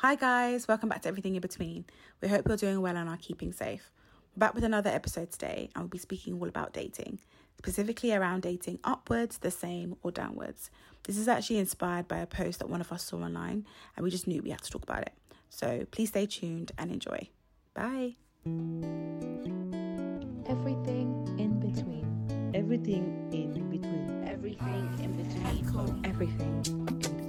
Hi, guys, welcome back to Everything in Between. We hope you're doing well and are keeping safe. We're back with another episode today, and we'll be speaking all about dating, specifically around dating upwards, the same, or downwards. This is actually inspired by a post that one of us saw online, and we just knew we had to talk about it. So please stay tuned and enjoy. Bye. Everything in between. Everything in between. Everything in between. Everything in between.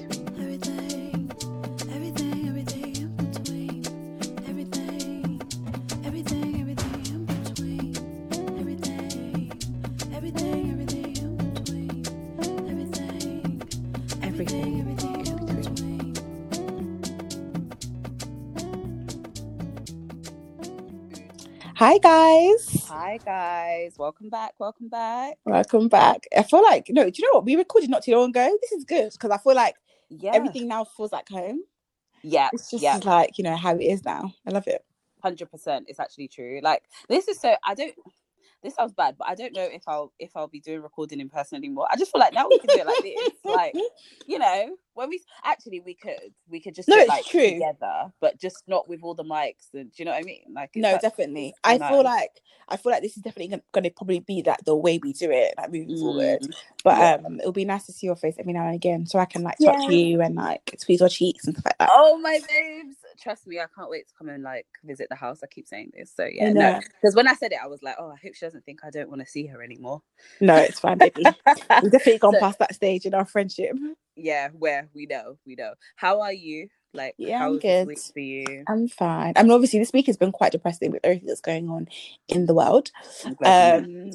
Hi guys, Hi guys, welcome back, welcome back. welcome back. I feel like no, do you know what we recorded not too long ago? This is good because I feel like Yeah, everything now feels like home. yeah, It's just yeah, like you know how it is now. I love it. hundred percent. It's actually true. Like this is so. I don't. This sounds bad, but I don't know if I'll if I'll be doing recording in person anymore. I just feel like now we can do it like this. Like you know, when we actually we could we could just No, do it it's like true. together, but just not with all the mics. And do you know what I mean? Like No, like- definitely. I feel like I feel like this is definitely going to probably be like the way we do it, like moving forward. Mm, But yeah. um, it'll be nice to see your face every now and again, so I can like touch Yeah. you and like squeeze your cheeks and stuff like that. Oh my babes, trust me, I can't wait to come and like visit the house. I keep saying this, so yeah, no, because when I said it, I was like, oh, I hope she doesn't think I don't want to see her anymore. No, it's fine, baby. We've definitely gone So- past that stage in our friendship. yeah, where we know, we know. How are you? Like, Yeah, how I'm good. week for you? I'm fine. I mean, obviously, this week has been quite depressing with everything that's going on in the world. I'm glad you Um,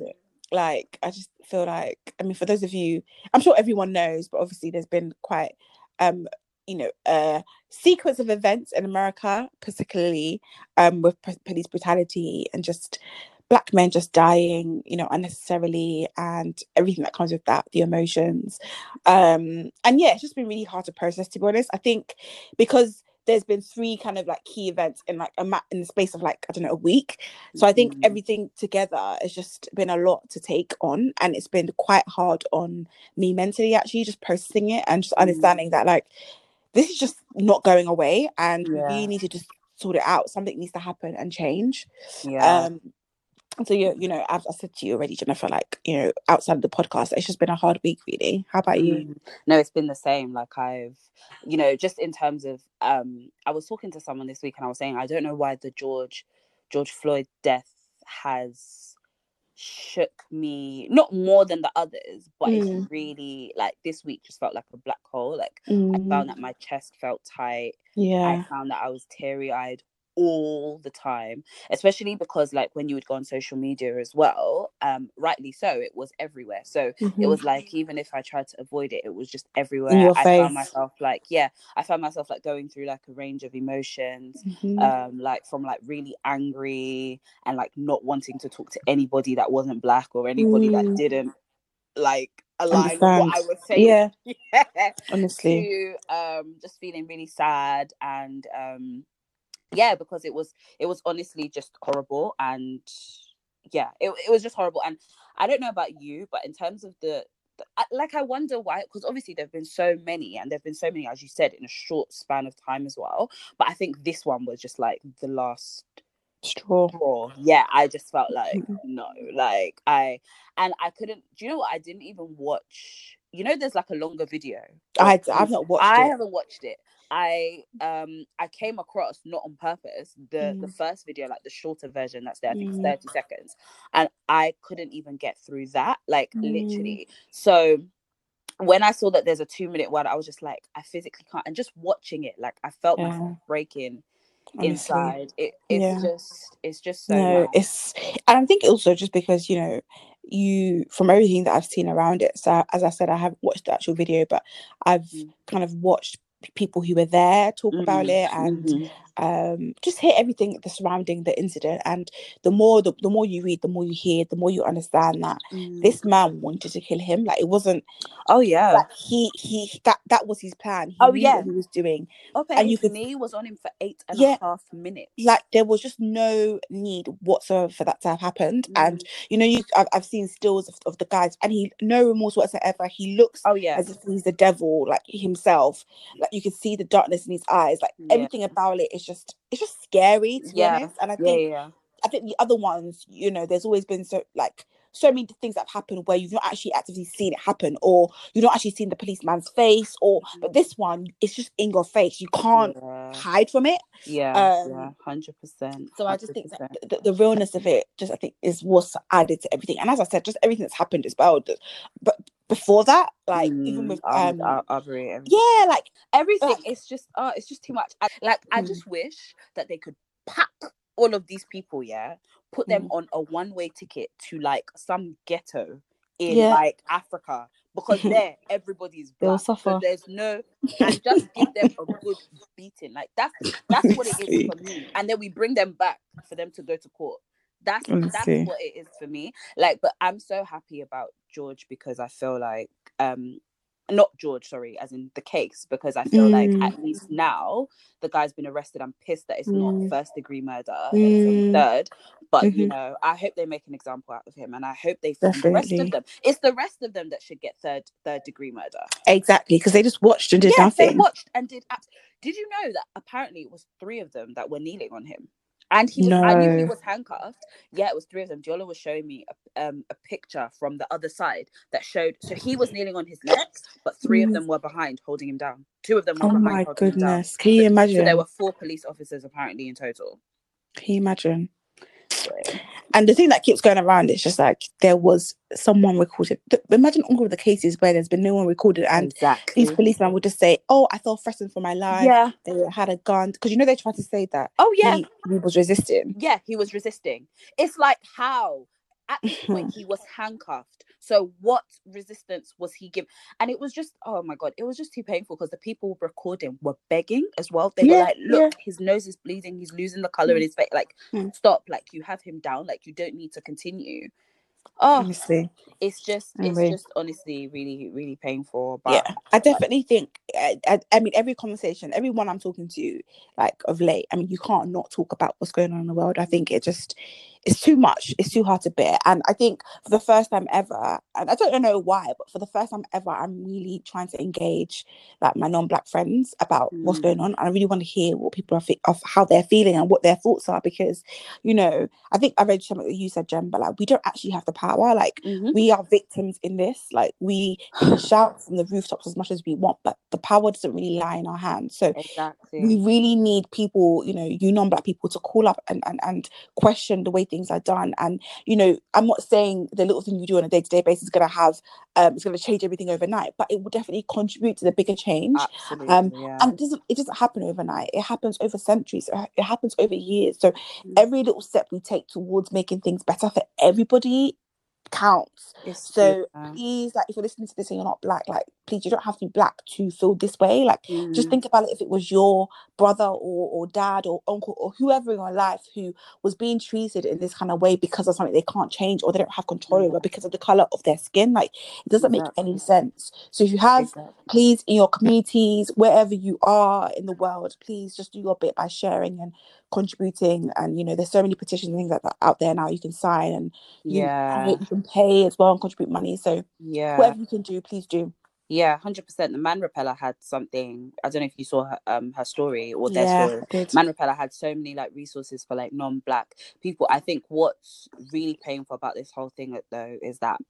like, I just feel like, I mean, for those of you, I'm sure everyone knows, but obviously, there's been quite, um, you know, a sequence of events in America, particularly um, with police brutality and just black men just dying, you know, unnecessarily, and everything that comes with that, the emotions. Um, and yeah, it's just been really hard to process, to be honest. I think because there's been three kind of like key events in like a ma- in the space of like I don't know a week. So I think Mhm. everything together has just been a lot to take on, and it's been quite hard on me mentally actually just processing it and just Mm. understanding that like this is just not going away, and we Yeah. really need to just sort it out. Something needs to happen and change. yeah, Um, so you you know, as I said to you already, Jennifer, like you know, outside of the podcast, it's just been a hard week, really. How about you? Mm. No, it's been the same. Like I've, you know, just in terms of, um, I was talking to someone this week and I was saying I don't know why the George, George Floyd death has shook me not more than the others, but Mm. it's really like this week just felt like a black hole. Like I Mm, found that my chest felt tight. Yeah i found that I was teary eyed all the time, especially because like when you would go on social media as well, um, rightly so, it was everywhere. So it mhm, was like even if I tried to avoid it, it was just everywhere. I found myself like, yeah, I found myself like going through like a range of emotions, Mhm. um, like from like really angry and like not wanting to talk to anybody that wasn't black or anybody that Mm. didn't like align with what I was saying. Yeah, Yeah honestly. to um just feeling really sad and um yeah because it was it was honestly just horrible and yeah it, it was just horrible and i don't know about you but in terms of the, the like i wonder why because obviously there have been so many and there have been so many as you said in a short span of time as well but i think this one was just like the last Straw. straw. Yeah, I just felt like no, like I and I couldn't. Do you know what? I didn't even watch. You know, there's like a longer video. I I've not watched I it. haven't watched it. I um I came across not on purpose the the Mm. first video like the shorter version that's there I think it's Mm. 30 seconds and I couldn't even get through that like Mm. literally so when I saw that there's a two minute one I was just like I physically can't and just watching it like I felt Yeah. myself breaking honestly. inside it it's Yeah. just it's just so no, it's and I think also just because you know you from everything that I've seen around it. So as I said, I haven't watched the actual video, but I've Mm. kind of watched people who were there talk about Mhm, it and mhm. um just hear everything the surrounding the incident and the more the, the more you read the more you hear the more you understand that Mm. this man wanted to kill him like it wasn't oh yeah like he he that that was his plan. He Oh, yeah. he was doing. Ope, and you his could- knee was on him for eight and a half Yeah. minutes. Like there was just no need whatsoever for that to have happened. Mm. And you know, you I've, I've seen stills of, of the guys, and he no remorse whatsoever. He looks oh yeah, as if he's the devil, like himself. Like you can see the darkness in his eyes. Like Yeah. everything about it is just it's just scary to be Yeah. honest. And I think yeah, yeah. I think the other ones, you know, there's always been so like so many things that have happened where you've not actually actively seen it happen, or you've not actually seen the policeman's face, or but this one it's just in your face. You can't yeah, hide from it. yeah, um, yeah, hundred percent. So I just think that the, the realness of it, just I think, is what's added to everything. And as I said, just everything that's happened as well. But before that, like even with um, Arbery, everything. yeah, like everything Ugh. it's just uh it's just too much I, like i Mm. just wish that they could pack all of these people yeah put them on a one-way ticket to like some ghetto in Yeah. like africa because there everybody's They'll black, so there's no and just give them a good beating like that's that's what it is for me and then we bring them back for them to go to court that's that's what it is for me like but i'm so happy about george because i feel like um not George, sorry, as in the case, because I feel like Mm. at least now the guy's been arrested. I'm pissed that it's Mm. not first degree murder, it's Mm. third. But you Mhm. know, I hope they make an example out of him, and I hope they find the rest of them. It's the rest of them that should get third third degree murder. exactly because they just watched and did yeah, they nothing. watched and did. Abs- did you know that apparently it was three of them that were kneeling on him? And he was, I knew he was handcuffed. Yeah, it was three of them. Diola was showing me a, um, a picture from the other side that showed. So he was kneeling on his neck, but three of Mm. them were behind, holding him down. Two of them were Oh behind, my holding him down. goodness! Can you So- imagine? So there were four police officers apparently in total. Can you imagine? And the thing that keeps going around is just like there was someone recorded. Imagine all of the cases where there's been no one recorded, and exactly. these policemen would just say, "Oh, I felt threatened for my life. Yeah. They had a gun." Because you know they tried to say that Oh yeah. he, he was resisting. yeah, he was resisting. It's like how at this point he was handcuffed. So what resistance was he giving? And it was just oh my god, it was just too painful because the people recording were begging as well. They were like, look, his nose is bleeding, he's losing the color in his face. Like, Mm. stop! Like you have him down. Like you don't need to continue. Oh, Honestly, it's just it's Anyway. just honestly really really painful. But yeah, I definitely think. I, I, I mean, every conversation, everyone I'm talking to, like of late, I mean, you can't not talk about what's going on in the world. I think it just it's too much. It's too hard to bear. And I think for the first time ever, and I don't know why, but for the first time ever, I'm really trying to engage like my non-black friends about what's Mm. going on. And I really want to hear what people are fe- of how they're feeling and what their thoughts are because, you know, I think I read something that you said, Jen, but like we don't actually have the power. Like Mhm. we are victims in this. Like we can shout from the rooftops as much as we want, but the power doesn't really lie in our hands. So exactly. we really need people, you know, you non-black people to call up and, and and question the way things are done. And you know, I'm not saying the little thing you do on a day-to-day basis is gonna have um it's gonna change everything overnight, but it will definitely contribute to the bigger change. Absolutely. um, yeah. And it doesn't it doesn't happen overnight. It happens over centuries. It happens over years. So Mm. every little step we take towards making things better for everybody counts. It's So yeah. please, like, if you're listening to this and you're not black, like, please, you don't have to be black to feel this way. Like, just Mm. think about it if it was your brother or, or dad or uncle or whoever in your life who was being treated in this kind of way because of something they can't change or they don't have control Mm. over because of the color of their skin. Like, it doesn't make any sense. So if you have Exactly. please in your communities wherever you are in the world please just do your bit by sharing and contributing and you know there's so many petitions and things like that out there now you can sign and you, Yeah. pay, you can pay as well and contribute money so Yeah. whatever you can do please do Yeah, hundred percent. The Man Repeller had something. I don't know if you saw her, um her story or their yeah story. good. Man Repeller had so many like resources for like non-black people. I think what's really painful about this whole thing though is that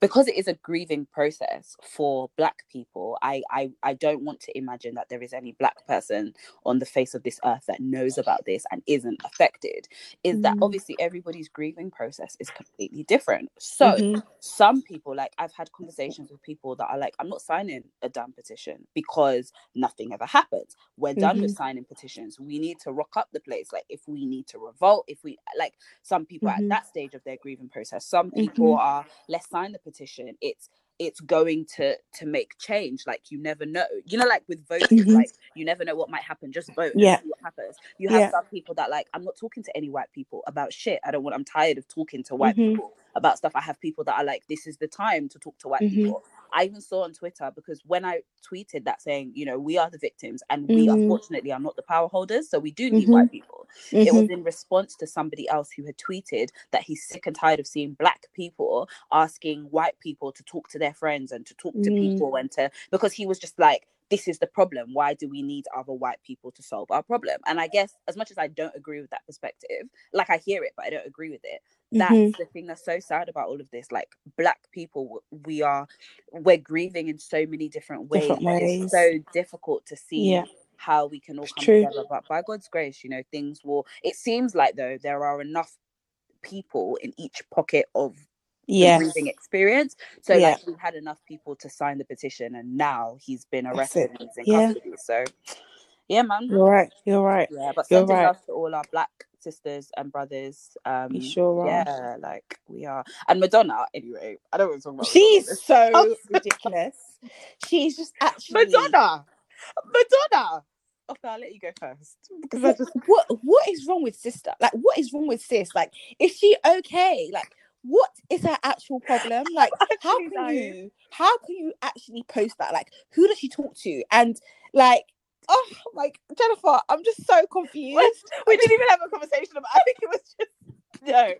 because it is a grieving process for black people I, I i don't want to imagine that there is any black person on the face of this earth that knows about this and isn't affected is that Mm. obviously everybody's grieving process is completely different so Mhm. some people like i've had conversations with people that are like i'm not signing a damn petition because nothing ever happens we're done with signing petitions we need to rock up the place like if we need to revolt if we like some people Mhm. at that stage of their grieving process some people Mhm. are let's sign the petition it's it's going to to make change like you never know you know like with voting Mhm. like you never know what might happen just vote and Yeah. see what happens you have Yeah. some people that like i'm not talking to any white people about shit i don't want i'm tired of talking to white Mhm. people about stuff i have people that are like this is the time to talk to white Mhm. people I even saw on Twitter because when I tweeted that saying, you know, we are the victims and we Mhm. unfortunately are not the power holders, so we do need Mhm. white people. It Mhm. was in response to somebody else who had tweeted that he's sick and tired of seeing black people asking white people to talk to their friends and to talk to Mm. people and to because he was just like this is the problem why do we need other white people to solve our problem and i guess as much as i don't agree with that perspective like i hear it but i don't agree with it that's Mhm. the thing that's so sad about all of this like black people we are we're grieving in so many different ways, Different that it's so difficult to see Yeah. how we can all It's come true. together but by god's grace you know things will it seems like though there are enough people in each pocket of Yes. grieving experience so Yeah. like we had enough people to sign the petition and now he's been arrested and he's in Yeah. custody so yeah man You're right. You're right. yeah but You're sending right. love to all our black sisters and brothers um You sure are. yeah like we are and madonna anyway i don't want to talk about She's this. so ridiculous. She's just actually madonna madonna okay i'll let you go first because i just what what is wrong with sister? Like, what is wrong with sis? Like, is she okay? Like, what is her actual problem? Like, how can dying. you how can you actually post that? Like, who does she talk to? And like, oh, like Jennifer, I'm just so confused. we didn't even have a conversation about i think it was just no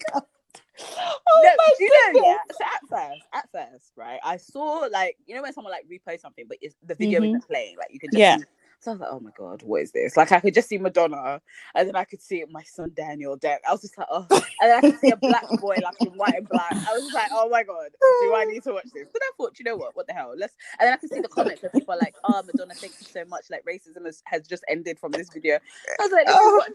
Oh no, my do you know, yeah. So at first, at first, right, I saw like you know when someone like repost something, but it's, the video Mhm. isn't playing, like you can just Yeah. So I was like, oh my god, what is this? Like I could just see Madonna, and then I could see my son Daniel dead. I was just like, oh, and then I could see a black boy like in white and black. I was just like, oh my god, do I need to watch this? But I thought, you know what, what the hell? Let's. And then I could see the comments where people are like, oh Madonna, thank you so much. Like racism has, has just ended from this video. I was like, Oh. what-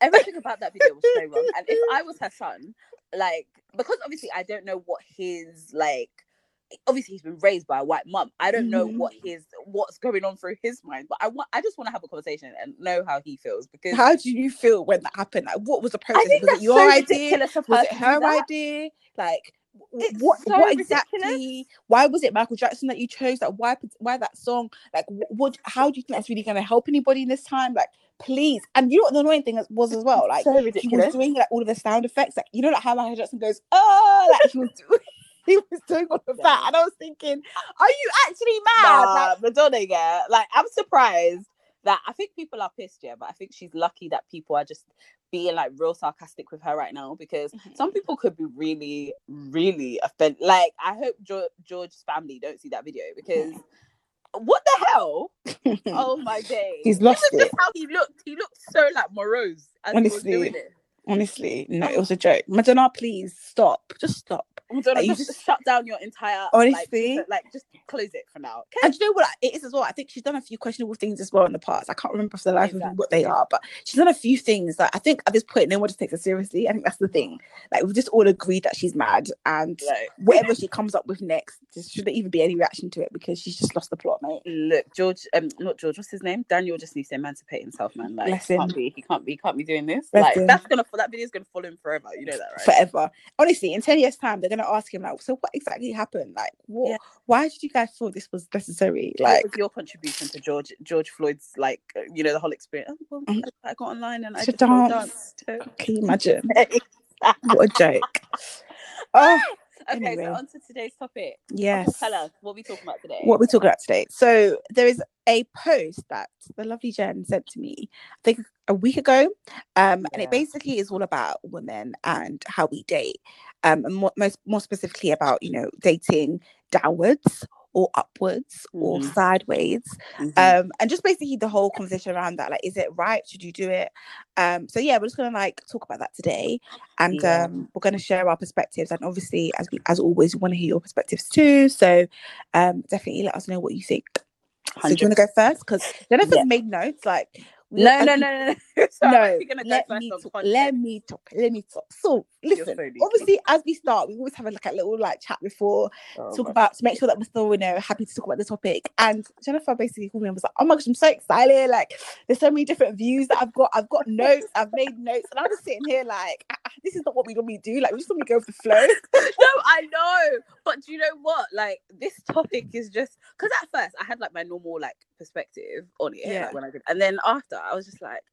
everything about that video was so wrong. And if I was her son, like because obviously I don't know what his like obviously he's been raised by a white mum. I don't know Mhm. what his what's going on through his mind, but I want I just want to have a conversation and know how he feels because How do you feel when that happened? Like, what was the process? Was it your so idea? Was her it her idea? Like, It's what? so what ridiculous. exactly? Why was it Michael Jackson that you chose? Like, why? Why that song? Like, wh- what? How do you think that's really going to help anybody in this time? Like, please. And you know what the annoying thing was as well? Like, so he was doing like all of the sound effects. Like, you know, like how Michael Jackson goes, oh, like he was doing. He was doing all of that, and I was thinking, "Are you actually mad?" Nah, Like, Madonna, yeah. Like I'm surprised that I think people are pissed, yeah, but I think she's lucky that people are just being like real sarcastic with her right now because Mhm. some people could be really, really offended. Like I hope jo- George's family don't see that video because what the hell? Oh my day. He's lost Even it. just how he looked. He looked so like morose as Honestly. he was doing it. Honestly, no, it was a joke. Madonna, please stop. Just stop. Madonna, Like, you just, shut down your entire Honestly. like, like just close it for now. Okay? And you know what it is as well? I think she's done a few questionable things as well in the past. I can't remember for the life of me what they are, but she's done a few things that I think at this point no one just takes her seriously. I think that's the thing. Like we've just all agreed that she's mad, and Like, whatever she comes up with next, there shouldn't even be any reaction to it because she's just lost the plot, mate. look, George, um, not George. What's his name? Daniel just needs to emancipate himself, man. Like, Bless he can't him. be, he can't be, he can't be doing this. Bless like, him. that's gonna, that video's gonna follow him forever. You know that, right? Forever. Honestly, in 10 years' time, they're gonna ask him, like, so what exactly happened? Like, what Yeah. why did you guys feel this was necessary? Like was your contribution to George, George Floyd's, like, uh, you know, the whole experience? Oh, well, Mm. I got online and I just all dance. danced. can you imagine? what a joke. Oh okay, Anyway. so on to today's topic. yes. Tell us what we're talking about today. what we're talking about today. So there is a post that the lovely Jen sent to me, I think a week ago, um, and it basically is all about women and how we date, um, and more, most more specifically about you know dating downwards or upwards or Mhm. sideways, Mhm. um, and just basically the whole conversation around that. Like, is it right? Should you do it? Um, so yeah, we're just gonna like talk about that today, and Yeah. um, we're gonna share our perspectives. And obviously, as we as always, we want to hear your perspectives too. So um, definitely let us know what you think. So do you want to go first? Because Jennifer's Yeah. made notes. Like no, no, no, no, no. So no, gonna let me talk. Let me talk. Let me talk. So listen. so obviously, as we start, we always have a, like a little like chat before Oh talk about to make sure that we're still, you know, happy to talk about the topic. And Jennifer basically called me and was like, "Oh my gosh, I'm so excited! Like, there's so many different views that I've got. I've got notes. I've made notes, and I'm just sitting here like, "Ah, ah, this is not what we normally do. Like, we just normally go with the flow. no, I know, but do you know what? Like this topic is just because at first I had like my normal like perspective on it, Yeah. like when I did, and then after I was just like,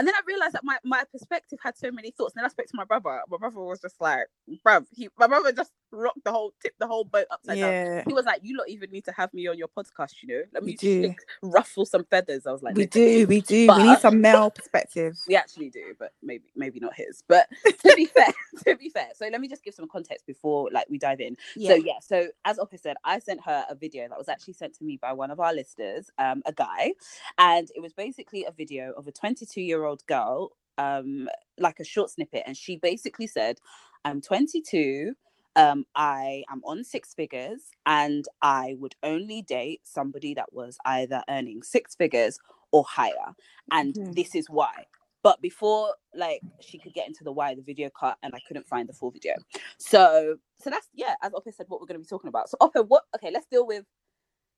And then I realized that my, my perspective had so many thoughts. And then I spoke to my brother. My brother was just like, bruv, he, my brother just rocked the whole, tipped the whole boat upside down. He was like, you lot even need to have me on your podcast, you know? Let me shake- ruffle some feathers. I was like, we "No, do, we do. we need some male perspective. we actually do, but maybe maybe not his. But to be fair, to be fair. So let me just give some context before like we dive in. So yeah, so as Ope said, I sent her a video that was actually sent to me by one of our listeners, um, a guy, and it was basically a video of a 22 year old girl, um, like a short snippet, and she basically said, "I'm 22." Um, I am on six figures and I would only date somebody that was either earning six figures or higher. And Mhm. this is why. But before like she could get into the why, the video cut and I couldn't find the full video. So so that's yeah, as Ope said, what we're gonna be talking about. So Ope, what okay, let's deal with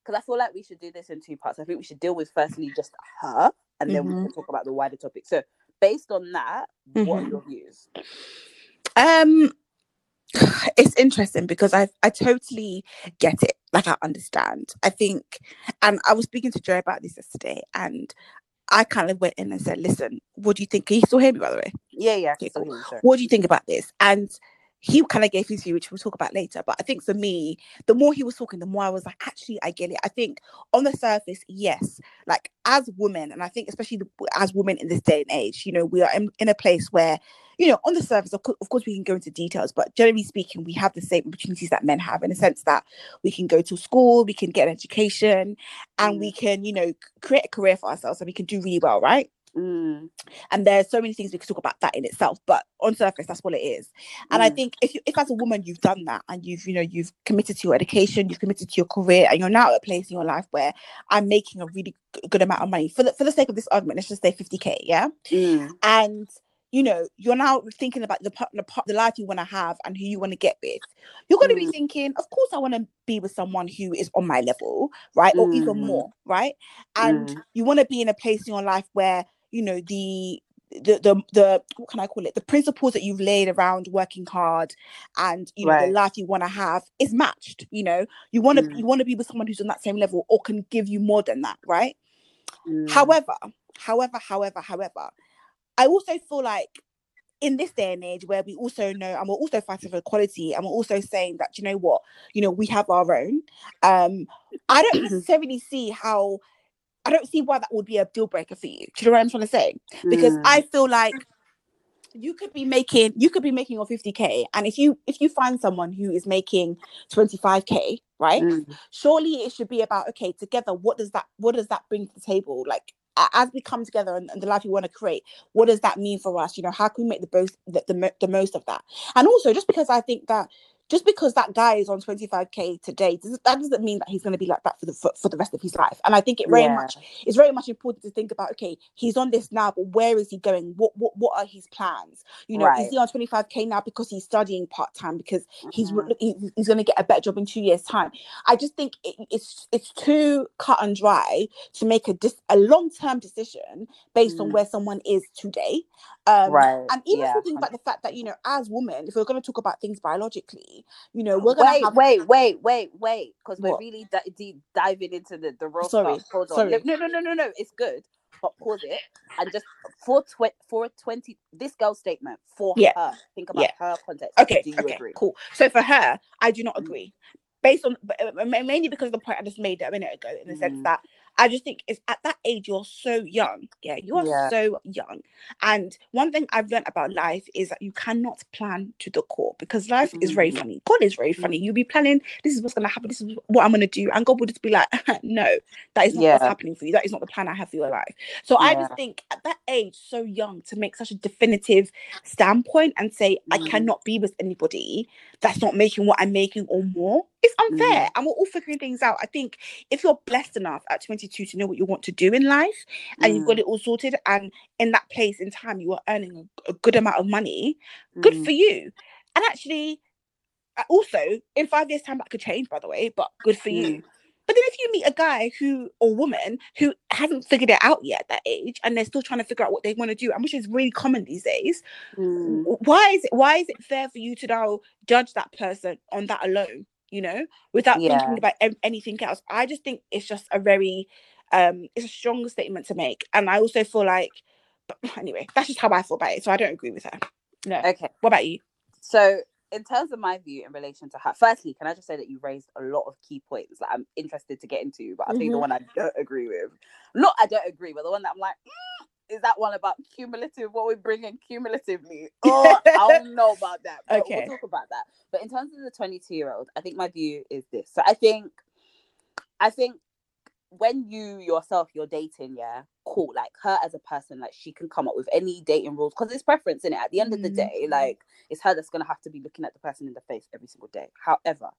because I feel like we should do this in two parts. I think we should deal with firstly just her and then we Mhm. can talk about the wider topic. So based on that, what are Mhm. your views? Um, it's interesting because I I totally get it. Like I understand. I think, and I was speaking to Joe about this yesterday, and I kind of went in and said, "Listen, what do you think? Can you still hear me, by the way? Yeah, yeah, Okay, cool. hear you, sorry. What do you think about this?" And he kind of gave his view, which we'll talk about later. But I think for me, the more he was talking, the more I was like, actually, I get it. I think on the surface, yes, like as women, and I think especially the, as women in this day and age, you know, we are in, in a place where, you know, on the surface, of, course, of course, we can go into details, but generally speaking, we have the same opportunities that men have in the sense that we can go to school, we can get an education, and we mm. can, you know, create a career for ourselves, and we can do really well, right? Mm, and there's so many things we could talk about that in itself but on surface that's what it is. And i mm, think if you if as a woman you've done that and you've you know you've committed to your education you've committed to your career and you're now at a place in your life where i'm making a really good amount of money for the for the sake of this argument let's just say 50k yeah? Mm, and you know you're now thinking about the part the, part, the life you want to have and who you want to get with. You're going to be Mm. thinking of course i want to be with someone who is on my level right? Or even Mm. more right? And Mm. you want to be in a place in your life where you know the the, the the what can I call it the principles that you've laid around working hard and you know Right. the life you want to have is matched you know you want to Mm. you want to be with someone who's on that same level or can give you more than that right mm. However, however, however, however, I also feel like in this day and age where we also know and we're also fighting for equality and we're also saying that you know what you know we have our own um i don't necessarily see how i don't see why that would be a deal breaker for you. Do you know what i'm trying to say? Because Mm. i feel like you could be making you could be making your 50k and if you if you find someone who is making 25k right? Mm. surely it should be about okay together what does that what does that bring to the table? Like as we come together and, and the life we want to create what does that mean for us? You know how can we make the most the, the, the most of that? And also just because i think that just because that guy is on 25k today that doesn't mean that he's going to be like that for the for, for the rest of his life and i think it very Yeah. much it's very much important to think about okay he's on this now but where is he going what what, what are his plans you know Right. is he on 25k now because he's studying part-time because he's Mhm. he's going to get a better job in two years time i just think it, it's it's too cut and dry to make a dis- a long-term decision based on Mm. where someone is today um right. and even yeah. if we think about the fact that you know as women if we're going to talk about things biologically you know we're to wait, have wait, wait, wait, wait, because we're really di- deep diving into the the real Sorry, stuff. Hold on. No, no, no, no, no. It's good, but pause it and just for tw- for twenty. This girl's statement for Yeah. her. Think about Yeah. her context. okay Do you okay agree? cool so for her i do not Mm. agree based on uh, ma- mainly because of the point i just made a minute ago in the sense Mm. that i just think it's at that age you're so young. Yeah you are Yeah. so young. And one thing i've learned about life is that you cannot plan to the core because life is very Mm. funny. God is very funny. You'll be planning this is what's going to happen. This is what i'm going to do. And god will just be like no that is not what's happening for you. That is not the plan i have for your life. So i just think at that age so young to make such a definitive standpoint and say i Mm. cannot be with anybody that's not making what i'm making or more it's unfair Mm. and we're all figuring things out i think if you're blessed enough at 22 to know what you want to do in life and you've got Mm. it all sorted and in that place in time you are earning a, a good amount of money good Mm. for you and actually uh, also in five years time that could change by the way but good for you Mm. but then if you meet a guy who or woman who hasn't figured it out yet at that age and they're still trying to figure out what they want to do and which is really common these days Mm. why is it why is it fair for you to now judge that person on that alone you know without Yeah. thinking about anything else i just think it's just a very um it's a strong statement to make and i also feel like but anyway, that's just how I feel about it. So I don't agree with her. No. Okay. What about you? So, in terms of my view in relation to her, firstly, can I just say that you raised a lot of key points that I'm interested to get into, but I think the Mhm. one I don't agree with, not I don't agree, but the one that I'm like, "Mm," is that one about cumulative, what we bring in cumulatively. Oh, I don't know about that. But Okay. We'll talk about that. But in terms of the 22 year old, I think my view is this. So, I think, I think when you yourself you're dating, yeah, cool. Like her as a person, like she can come up with any dating rules because it's preference in it. At the end of the Mhm. day, like it's her that's gonna have to be looking at the person in the face every single day. However,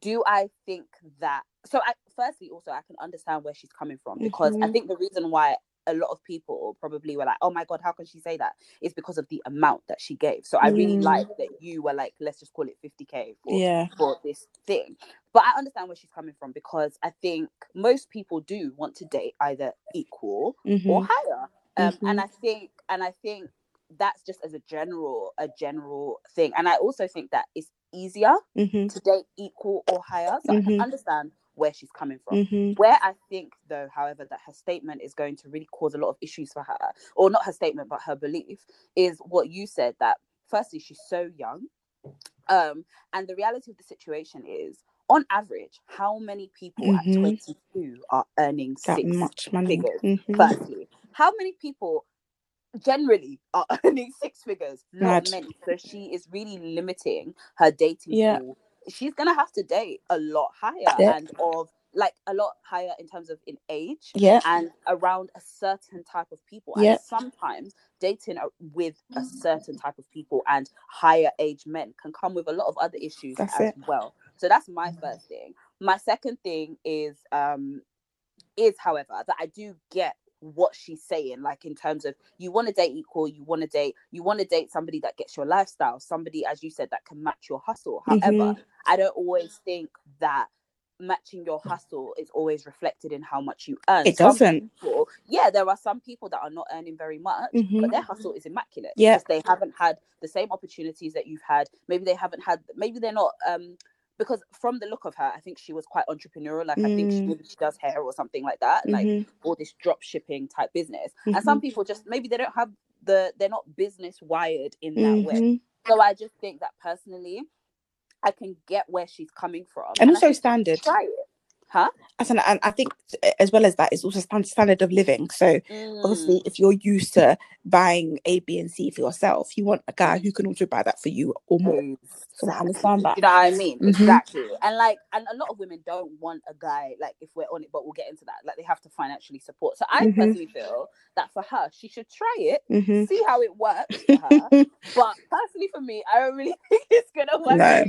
do I think that so I firstly also I can understand where she's coming from because I Mhm. think the reason why a lot of people probably were like, oh my god, how can she say that?" It's because of the amount that she gave. So I really Mm. like that you were like, let's just call it 50k for Yeah. for this thing. But I understand where she's coming from because I think most people do want to date either equal or Mhm. higher. Um, and Mhm. I think and I think that's just as a general a general thing. And I also think that it's easier Mhm. to date equal or higher. So I can understand where she's coming from. Mhm. Where I think, though, however, that her statement is going to really cause a lot of issues for her, or not her statement, but her belief, is what you said that firstly, she's so young. Um, and the reality of the situation is, on average, how many people Mhm. at 22 are earning That six much money. figures? Mhm. Firstly, how many people generally are earning six figures? Not Mad. many. So she is really limiting her dating Yeah. pool. She's gonna have to date a lot higher Yeah. and of like a lot higher in terms of in age Yeah. and around a certain type of people. Yeah. And sometimes dating with a certain type of people and higher age men can come with a lot of other issues That's as it. well. So that's my first thing. My second thing is um is however that I do get what she's saying like in terms of you want to date equal you want to date you want to date somebody that gets your lifestyle somebody as you said that can match your hustle however i don't always think that matching your hustle is always reflected in how much you earn It doesn't. people- yeah there are some people that are not earning very much Mhm. but their hustle is immaculate Yeah. because they haven't had the same opportunities that you've had maybe they haven't had maybe they're not um because from the look of her i think she was quite entrepreneurial like i think she Mm. maybe she does hair or something like that like Mhm. all this drop shipping type business and some Mhm. people just maybe they don't have the they're not business wired in that way Mhm. so i just think that personally i can get where she's coming from And I also standard. try it huh an- And I think as well as that, it's also standard of living. So Mm. obviously, if you're used to buying A, B, and C for yourself, you want a guy who can also buy that for you or more. So I understand that. You know what I mean? Mhm. Exactly. And like, and a lot of women don't want a guy like if we're on it, but we'll get into that. Like they have to financially support. So I Mhm. personally feel that for her, she should try it, Mhm. see how it works for her. but personally, for me, I don't really think it's gonna work No.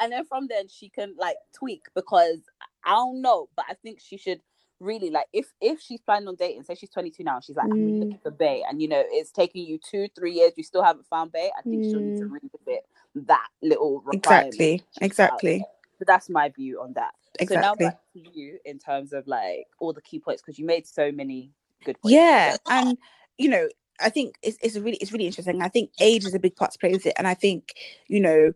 And then from then, she can like tweak because I don't know, but I think she should really like if if she's planning on dating, say she's 22 now, she's like I'm Mm. looking for Bay, and you know it's taking you two three years, you still haven't found Bay. I think she'll need to Mm. revisit that little. Exactly. Exactly. So that's my view on that. exactly. So now back to you in terms of like all the key points because you made so many good points. Yeah, and you know, I think it's it's really it's really interesting. I think age is a big part to play with it, and I think you know,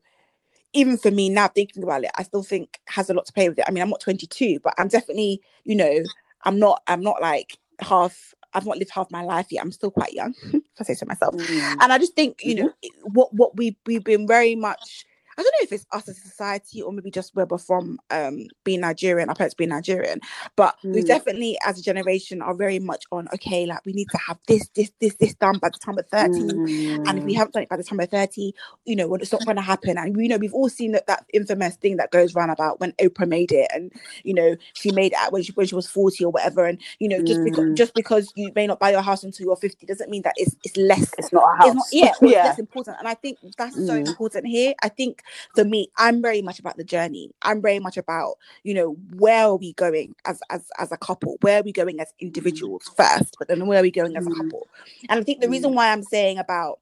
even for me now thinking about it, I still think has a lot to play with it. I mean, I'm not 22, but I'm definitely you know, I'm not I'm not like half. I've not lived half my life yet. I'm still quite young, if I say so myself. Mm. And I just think you know it- what what we we've been very much. I don't know if it's us as a society or maybe just where we're from, um, being Nigerian, our parents being Nigerian, but we Mm. definitely as a generation are very much on okay like we need to have this this this this done by the time of 30 and if we Mm. haven't done it by the time of 30 you know well, it's not going to happen and we know we've all seen that that infamous thing that goes round about when oprah made it and you know she made it when she, when she was 40 or whatever and you know just because Mm. just because you may not buy your house until you're 50 doesn't mean that it's it's less it's not a house. it's not yeah, yeah. less important and i think that's so Mm. important here i think for me i'm very much about the journey. I'm very much about you know where are we going as as as a couple? Where are we going as individuals first? But then where are we going as a Mm. couple? And i think the reason why i'm saying about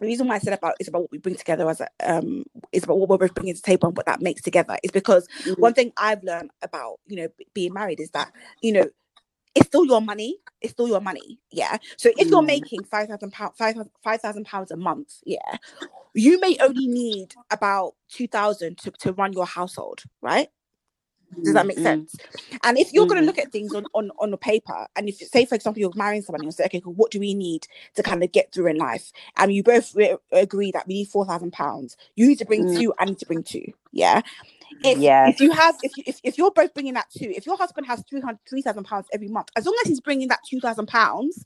the reason why I said about is about what we bring together as a um is about what we're both bringing to the table and what that makes together is because Mm. one thing I've learned about you know being married is that you know it's still your money. It's still your money. Yeah. So if you're Mm. making five thousand pounds, five five thousand pounds a month, yeah, you may only need about two thousand to to run your household, right? Does that make Mm, sense? And if you're going Mhm. to look at things on, on on a paper, and if say for example you're marrying someone, you'll say, okay, what do we need to kind of get through in life? And you both re- agree that we need four thousand pounds. You need to bring Mm. two. I need to bring two. Yeah. If, Yes. if you have if if, if you're both bringing that two, if your husband has 300 3000 pounds every month, as long as he's bringing that two thousand pounds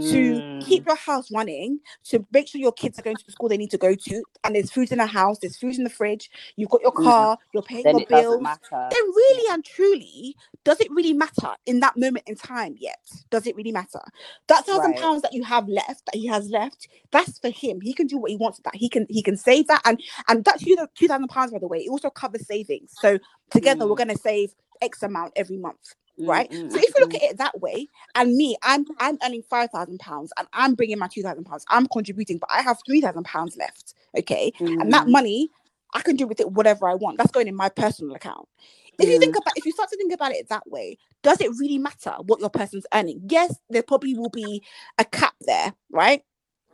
to Mm. keep your house running, to make sure your kids are going to the school they need to go to, and there's food in the house, there's food in the fridge, you've got your car, you're paying then your bills, then really and truly, does it really matter in that moment in time yet? Does it really matter? That thousand Right. pounds that you have left, that he has left, that's for him. He can do what he wants with that. He can he can save that, and and that two two thousand pounds, by the way, it also covers savings. So together, we're Mm. gonna save X amount every month Mm, right? mm, So if you look mm. at it that way, and me, I'm I'm earning five thousand pounds, and I'm bringing my two thousand pounds. I'm contributing, but I have three thousand pounds left. Okay, and that Mm. money, I can do with it whatever I want. That's going in my personal account. If you think about, if you start to think about it that way, does it really matter what your person's earning? Yes, there probably will be a cap there, right?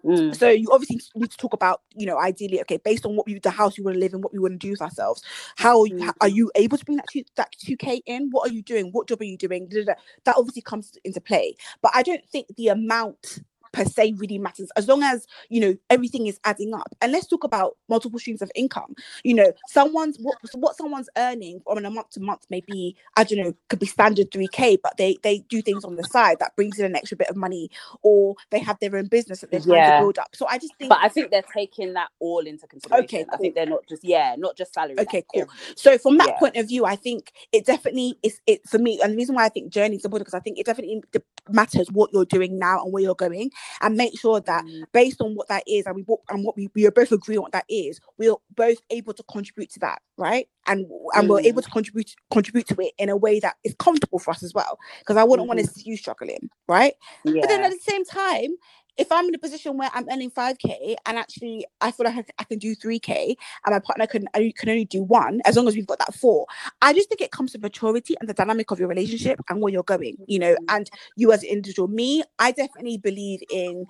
Mm. So you obviously need to talk about, you know, ideally, okay, based on what we, the house you want to live in, what we want to do with ourselves. How are you, Mhm. are you able to bring that two, that two k in? What are you doing? What job are you doing? Da, da, da. That obviously comes into play. But I don't think the amount per se really matters as long as you know everything is adding up. And let's talk about multiple streams of income. You know, someone's what what someone's earning on a month to month may be I don't know could be standard three k, but they they do things on the side that brings in an extra bit of money, or they have their own business that they're trying Yeah. to build up. So I just think But I think they're taking that all into consideration. Okay. cool. I think they're not just yeah, not just salary. Okay, cool. everything. So from that Yeah. point of view, I think it definitely is it for me. And the reason why I think journey is important because I think it definitely matters what you're doing now and where you're going, and make sure that Mm. based on what that is, and we both and what we, we are both agree on what that is, we're both able to contribute to that, right? And and we're able Mm. to contribute contribute to it in a way that is comfortable for us as well. Because I wouldn't want to see you struggling, right? Yeah. But then at the same time, if I'm in a position where I'm earning 5k and actually I feel like I can do 3k and my partner can, I can only do one, as long as we've got that four, I just think it comes to maturity and the dynamic of your relationship and where you're going, you know, and you as an individual. Me, I definitely believe in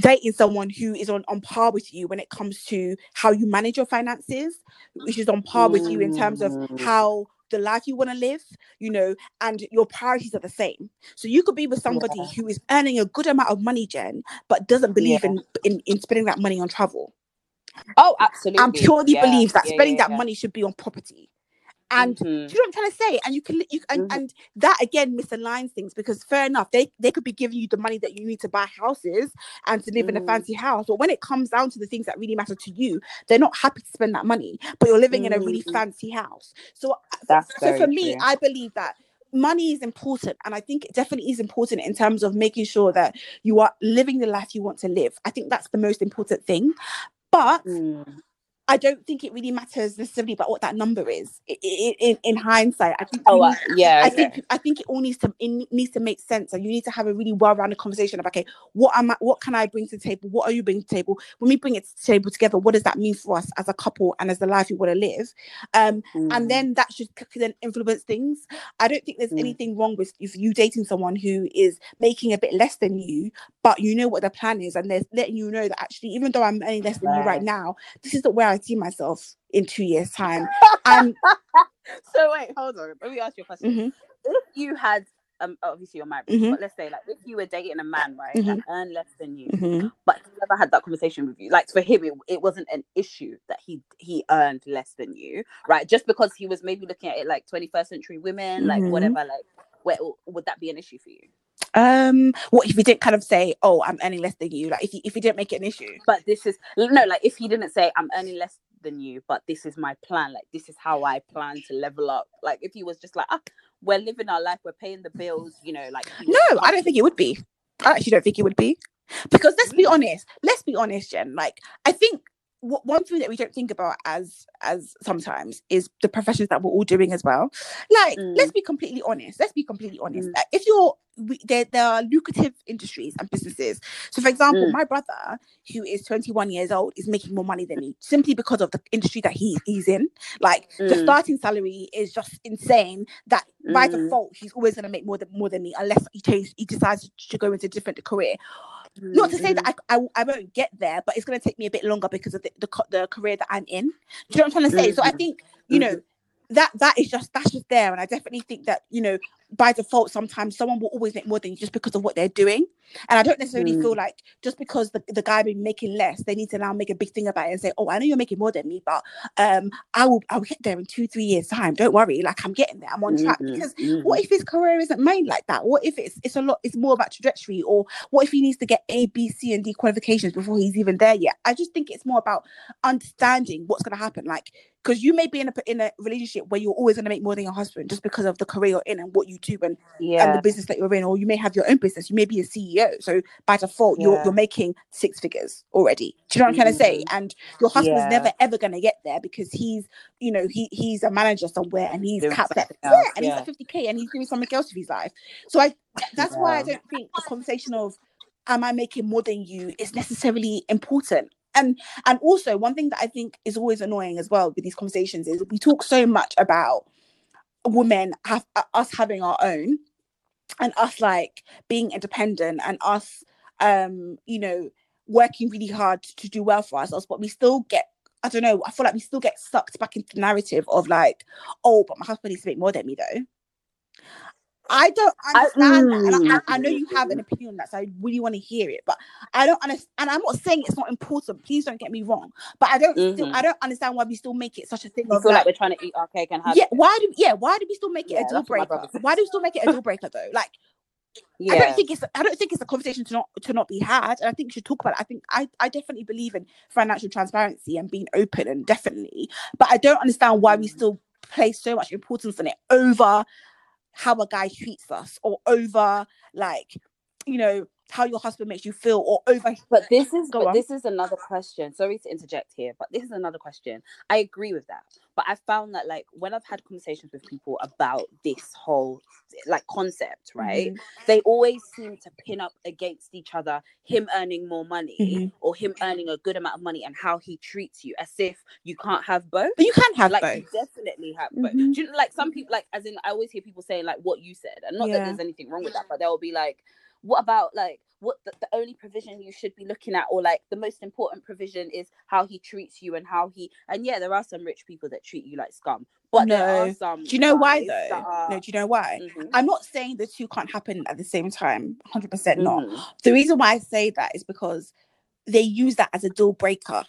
dating someone who is on, on par with you when it comes to how you manage your finances, which is on par with you in terms of Mm. how the life you want to live, you know, and your priorities are the same. So you could be with somebody Yeah. who is earning a good amount of money, Jen, but doesn't believe Yeah. in, in in spending that money on travel Oh, absolutely. and purely Yeah, believes that spending that money should be on property. And Mhm. do you know what I'm trying to say? And you can you and, Mhm. and that again misaligns things because fair enough, they they could be giving you the money that you need to buy houses and to live in a Mhm. fancy house. But when it comes down to the things that really matter to you, they're not happy to spend that money, but you're living in a really Mhm. fancy house. So uh, That's so for me, true. I believe that money is important and i think it definitely is important in terms of making sure that you are living the life you want to live i think that's the most important thing but Mm. I don't think it really matters necessarily about what that number is I- I- in, in hindsight i think Oh, uh, yeah. I think I think it all needs to it needs to make sense, and you need to have a really well-rounded conversation about okay, what am I, what can I bring to the table? What are you bringing to the table? When we bring it to the table together, what does that mean for us as a couple and as the life we want to live? Um, Mm. and then that should then influence things. I don't think there's Mm. anything wrong with if you dating someone who is making a bit less than you, but you know what the plan is, and they're letting you know that actually, even though I'm earning less than you right Right. now, this is the where I see myself in two years' time. And so wait, hold on. Let me ask you a question. Mhm. If you had um obviously you're married, Mhm. but let's say like if you were dating a man, right, Mhm. that earned less than you, Mhm. but he never had that conversation with you. Like for him, it, it wasn't an issue that he he earned less than you, right? Just because he was maybe looking at it like 21st century women, like Mhm. whatever, like where would that be an issue for you? Um, what if he didn't kind of say, "Oh, I'm earning less than you"? Like if you if you didn't make it an issue. But this is no, like if he didn't say I'm earning less than you, but this is my plan, like this is how I plan to level up. Like if he was just like, ah, we're living our life, we're paying the bills, you know, like No, I don't think it would be. I actually don't think it would be, because let's be honest. Let's be honest, Jen. Like I think one thing that we don't think about as as sometimes is the professions that we're all doing as well. Like Mm. let's be completely honest. Let's be completely honest. Mm. Like, if you're we, there, there are lucrative industries and businesses. So, for example, Mm. my brother, who is 21 years old, is making more money than me simply because of the industry that he, he's in. Like the Mm. starting salary is just insane. That by Mm. default, he's always going to make more than more than me unless he changes, he decides to go into a different career. Not to say that I, I, I won't get there, but it's going to take me a bit longer because of the, the, the career that I'm in. Do you know what I'm trying to say? So I Mhm. think, you know, that that is just that's just there and i definitely think that you know by default sometimes someone will always make more than you just because of what they're doing. And i don't necessarily Mm. feel like just because the, the guy been making less they need to now make a big thing about it and say oh i know you're making more than me but um i will i'll get there in two three years time. Don't worry like i'm getting there. I'm on track. Mhm, because mhm. what if his career isn't made like that? What if it's it's a lot it's more about trajectory? Or what if he needs to get a b c and d qualifications before he's even there yet? I just think it's more about understanding what's going to happen. Like because you may be in a in a relationship where you're always going to make more than your husband just because of the career you're in and what you and, and the business that you're in or you may have your own business you may be a ceo so by default you're you're making six figures already. Do you know what i'm trying to say? Mhm. and your husband's Yeah. never ever going to get there because he's you know he he's a manager somewhere and he's capped at yeah and he's at 50k and he's doing something else with his life. So i that's why i don't think the conversation of am i making more than you is necessarily important. And and also one thing that i think is always annoying as well with these conversations is we talk so much about women have uh, us having our own and us like being independent and us um you know working really hard to do well for ourselves but we still get i don't know i feel like we still get sucked back into the narrative of like oh but my husband needs to make more than me though I don't I- understand that, and I, I, I know mm. you have an opinion on that, so I really want to hear it. But I don't understand, and I'm not saying it's not important. Please don't get me wrong, but I don't still, Mhm. I don't understand why we still make it such a thing You feel like like, we're trying to eat our cake and have yeah, it. why do yeah, why do we still make it Yeah, a deal that's what my breaker? Why do we still make it a deal breaker though? Like, Yeah. I don't think it's I don't think it's a conversation to not to not be had, and I think we should talk about it. I think I I definitely believe in financial transparency and being open, and definitely, but I don't understand why we Mm. still place so much importance on it over how a guy treats us, or over like you know how your husband makes you feel, or over But this is Go but on. this is another question. Sorry to interject here, but this is another question. I agree with that. But I found that like when I've had conversations with people about this whole like concept, right? Mhm. They always seem to pin up against each other him earning more money Mhm. or him earning a good amount of money and how he treats you as if you can't have both. But you can have like both. you definitely have both. Mhm. Do you know, like some people like as in I always hear people saying like what you said, and not Yeah. that there's anything wrong with that, but they'll be like, what about like what the, the only provision you should be looking at, or like the most important provision is how he treats you and how he and yeah, there are some rich people that treat you like scum, but there are No. some. Do you know why though? are- No, do you know why? Mhm, I'm not saying the two can't happen at the same time. 100% not. mhm. The reason why I say that is because they use that as a deal breaker.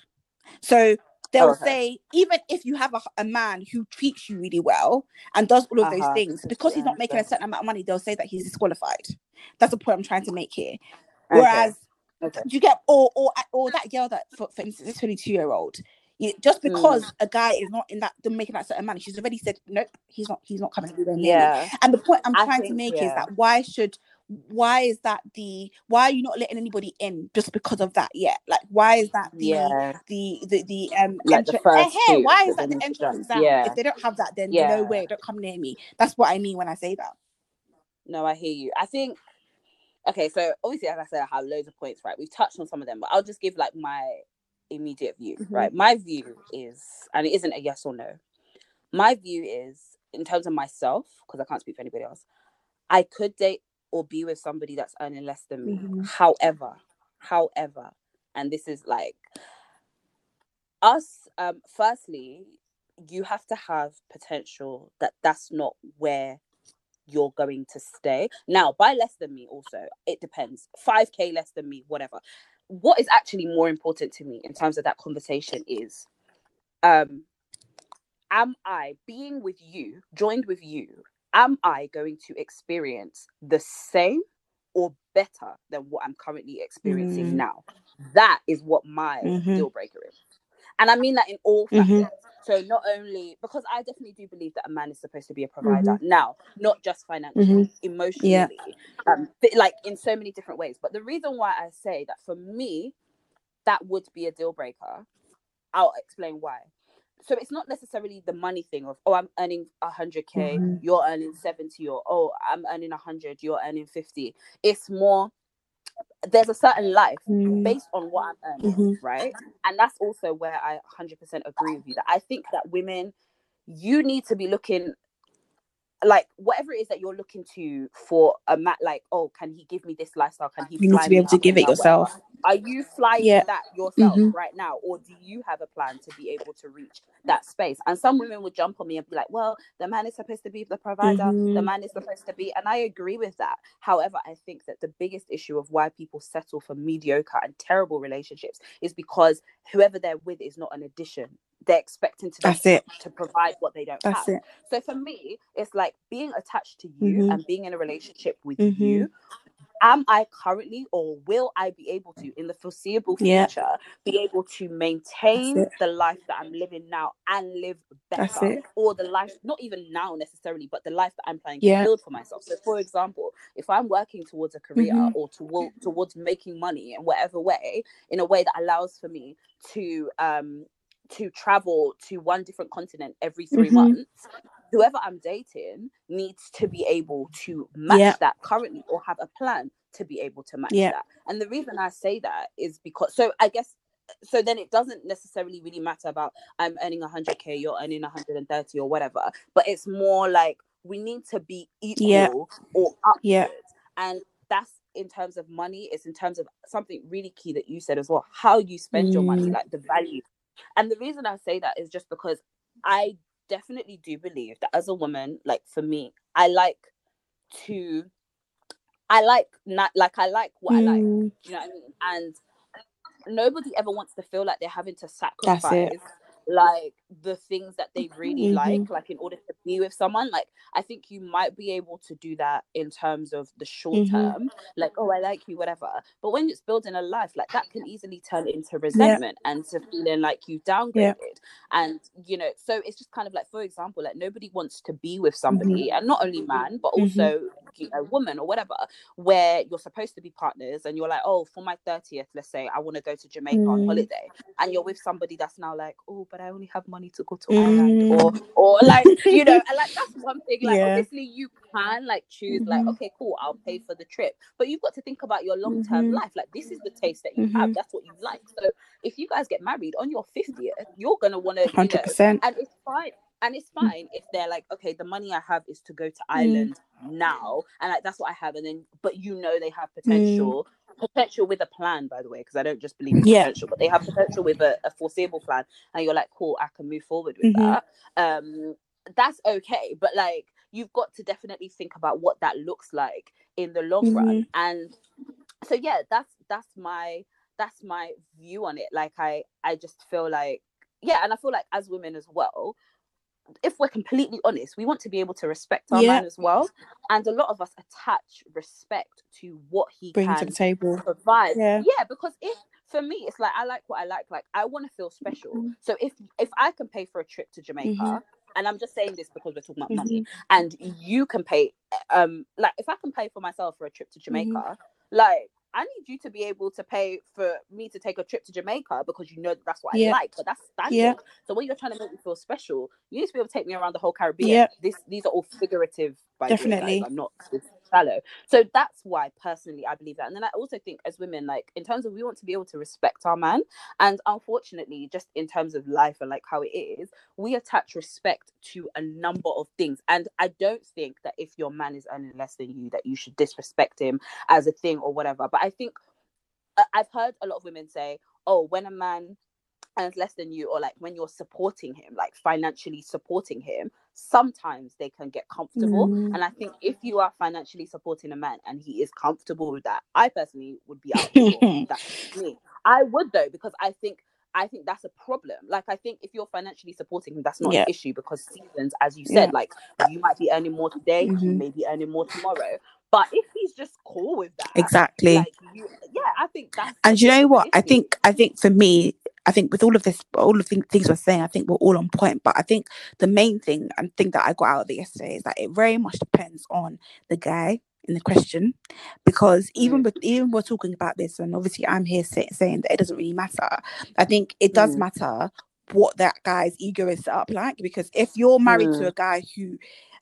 So they'll okay. say, even if you have a, a man who treats you really well and does all of those Uh-huh. things, because he's not making a certain amount of money, they'll say that he's disqualified. That's the point I'm trying to make here. Okay, Whereas, okay. you get, or or or that girl that, for, for instance, this 22 year old, just Hmm. because a guy is not in that, making that certain money, she's already said, nope, he's not, he's not coming anywhere near me. yeah, And the point I'm I trying to think, make is that why should why is that the why are you not letting anybody in just because of that yet? Like why is that the yeah, the the the um Like the entrance? eh, two why is that the entrance exam? Yeah. If they don't have that, then Yeah. no way, don't come near me. That's what I mean when I say that. No, I hear you. I think okay, so obviously as I said, I have loads of points, right? We've touched on some of them, but I'll just give like my immediate view, Mhm. right? My view is, and it isn't a yes or no. My view is in terms of myself, because I can't speak for anybody else, I could date or be with somebody that's earning less than me. Mhm. However, however, and this is like us, um, firstly, you have to have potential that that's not where you're going to stay. Now, by less than me, also, it depends. 5k less than me, whatever. What is actually more important to me in terms of that conversation is um am I being with you, joined with you, am I going to experience the same or better than what I'm currently experiencing Mm. now? That is what my Mhm. deal breaker is. And I mean that in all Mhm. facets. So not only because I definitely do believe that a man is supposed to be a provider. Now, not just financially, emotionally, um, like in so many different ways. But the reason why I say that for me, that would be a deal breaker, I'll explain why. So it's not necessarily the money thing of oh I'm earning hundred k, Mhm. you're earning seventy, or oh I'm earning hundred, you're earning fifty. It's more there's a certain life Mhm. based on what I'm earning, Mhm. right? And that's also where I 100% agree with you that I think that women, you need to be looking like whatever it is that you're looking to for a mat like oh can he give me this lifestyle can he You need to be able to give it yourself. whatever. are you flying Yeah. that yourself Mhm. right now or do you have a plan to be able to reach that space and some women would jump on me and be like well the man is supposed to be the provider the Mhm. man is supposed to be and i agree with that however i think that the biggest issue of why people settle for mediocre and terrible relationships is because whoever they're with is not an addition they're expecting to That's it. to provide what they don't That's have it. so for me, it's like being attached to you Mhm. and being in a relationship with Mhm. you. Am I currently or will I be able to in the foreseeable Yeah. future be able to maintain the life that I'm living now and live better? Or the life, not even now necessarily, but the life that I'm planning Yeah. to build for myself. So for example, if I'm working towards a career Mhm. or toward, towards making money in whatever way, in a way that allows for me to um to travel to one different continent every 3 Mhm. months whoever i'm dating needs to be able to match Yeah. that currently or have a plan to be able to match Yeah. that and the reason i say that is because so i guess so then it doesn't necessarily really matter about i'm earning 100k you're earning 130 or whatever but it's more like we need to be equal Yeah. or upwards Yeah. and that's in terms of money it's in terms of something really key that you said as well how you spend your money Mm. like the value and the reason i say that is just because i definitely do believe that as a woman like for me i like to i like not like i like what i like Mm, you know what i mean and nobody ever wants to feel like they're having to That's sacrifice it. Like the things that they really Mhm. like like in order to be with someone like i think you might be able to do that in terms of the short Mhm. term like oh i like you whatever but when it's building a life like that can easily turn into resentment and to feeling like you downgraded and you know so it's just kind of like for example like nobody wants to be with somebody and not only man but Mhm. also you know woman or whatever where you're supposed to be partners and you're like oh for my 30th let's say i want to go to jamaica on Mm. holiday and you're with somebody that's now like oh but i only have money to go to ireland or Mm. or like you know and like that's one thing like Yeah. obviously you can like choose like Mhm. okay cool i'll pay for the trip but you've got to think about your long-term Mhm. life like this is the taste that you have Mhm. that's what you like so if you guys get married on your 50th you're gonna want to you Hundred know percent. and it's fine and it's fine if they're like okay the money i have is to go to ireland now and like that's what i have and then but you know they have potential potential with a plan by the way because i don't just believe in Yeah. potential but they have potential with a, a foreseeable plan and you're like cool i can move forward with Mhm. that um that's okay but like you've got to definitely think about what that looks like in the long run and so yeah that's that's my that's my view on it like i i just feel like yeah and i feel like as women as well if we're completely honest we want to be able to respect our Yeah. man as well and a lot of us attach respect to what he Bring to the table. provide Yeah. yeah because if for me it's like i like what i like like i want to feel special Mhm. so if if i can pay for a trip to jamaica Mhm. and i'm just saying this because we're talking about money Mhm. and you can pay um like if i can pay for myself for a trip to Mm-hmm. jamaica like i need you to be able to pay for me to take a trip to jamaica because you know that that's what Yeah. i like but that's standard Yeah. so when you're trying to make me feel special you need to be able to take me around the whole caribbean Yeah. this these are all figurative by Definitely. guys. i'm not shallow. So that's why personally i believe that. And then i also think as women like in terms of we want to be able to respect our man and unfortunately just in terms of life and like how it is we attach respect to a number of things. And i don't think that if your man is earning less than you that you should disrespect him as a thing or whatever. But i think I- i've heard a lot of women say oh when a man earns less than you or like when you're supporting him like financially supporting him sometimes they can get comfortable Mm. and i think if you are financially supporting a man and he is comfortable with that i personally would be out that's me i would though because i think I think that's a problem. Like I think if you're financially supporting him, that's not Yeah. an issue because seasons, as you Yeah. said, like you might be earning more today, he Mhm. may be earning more tomorrow. But if he's just cool with that, Exactly. like you, yeah, I think that's and you know what? I think I think for me, I think with all of this, all of the things we're saying, I think we're all on point. But I think the main thing and thing that I got out of it yesterday is that it very much depends on the guy in the question, because even Mm. with even we're talking about this, and obviously I'm here say, saying that it doesn't really matter. I think it does Mm. matter what that guy's ego is set up like because if you're married to Mm. a guy who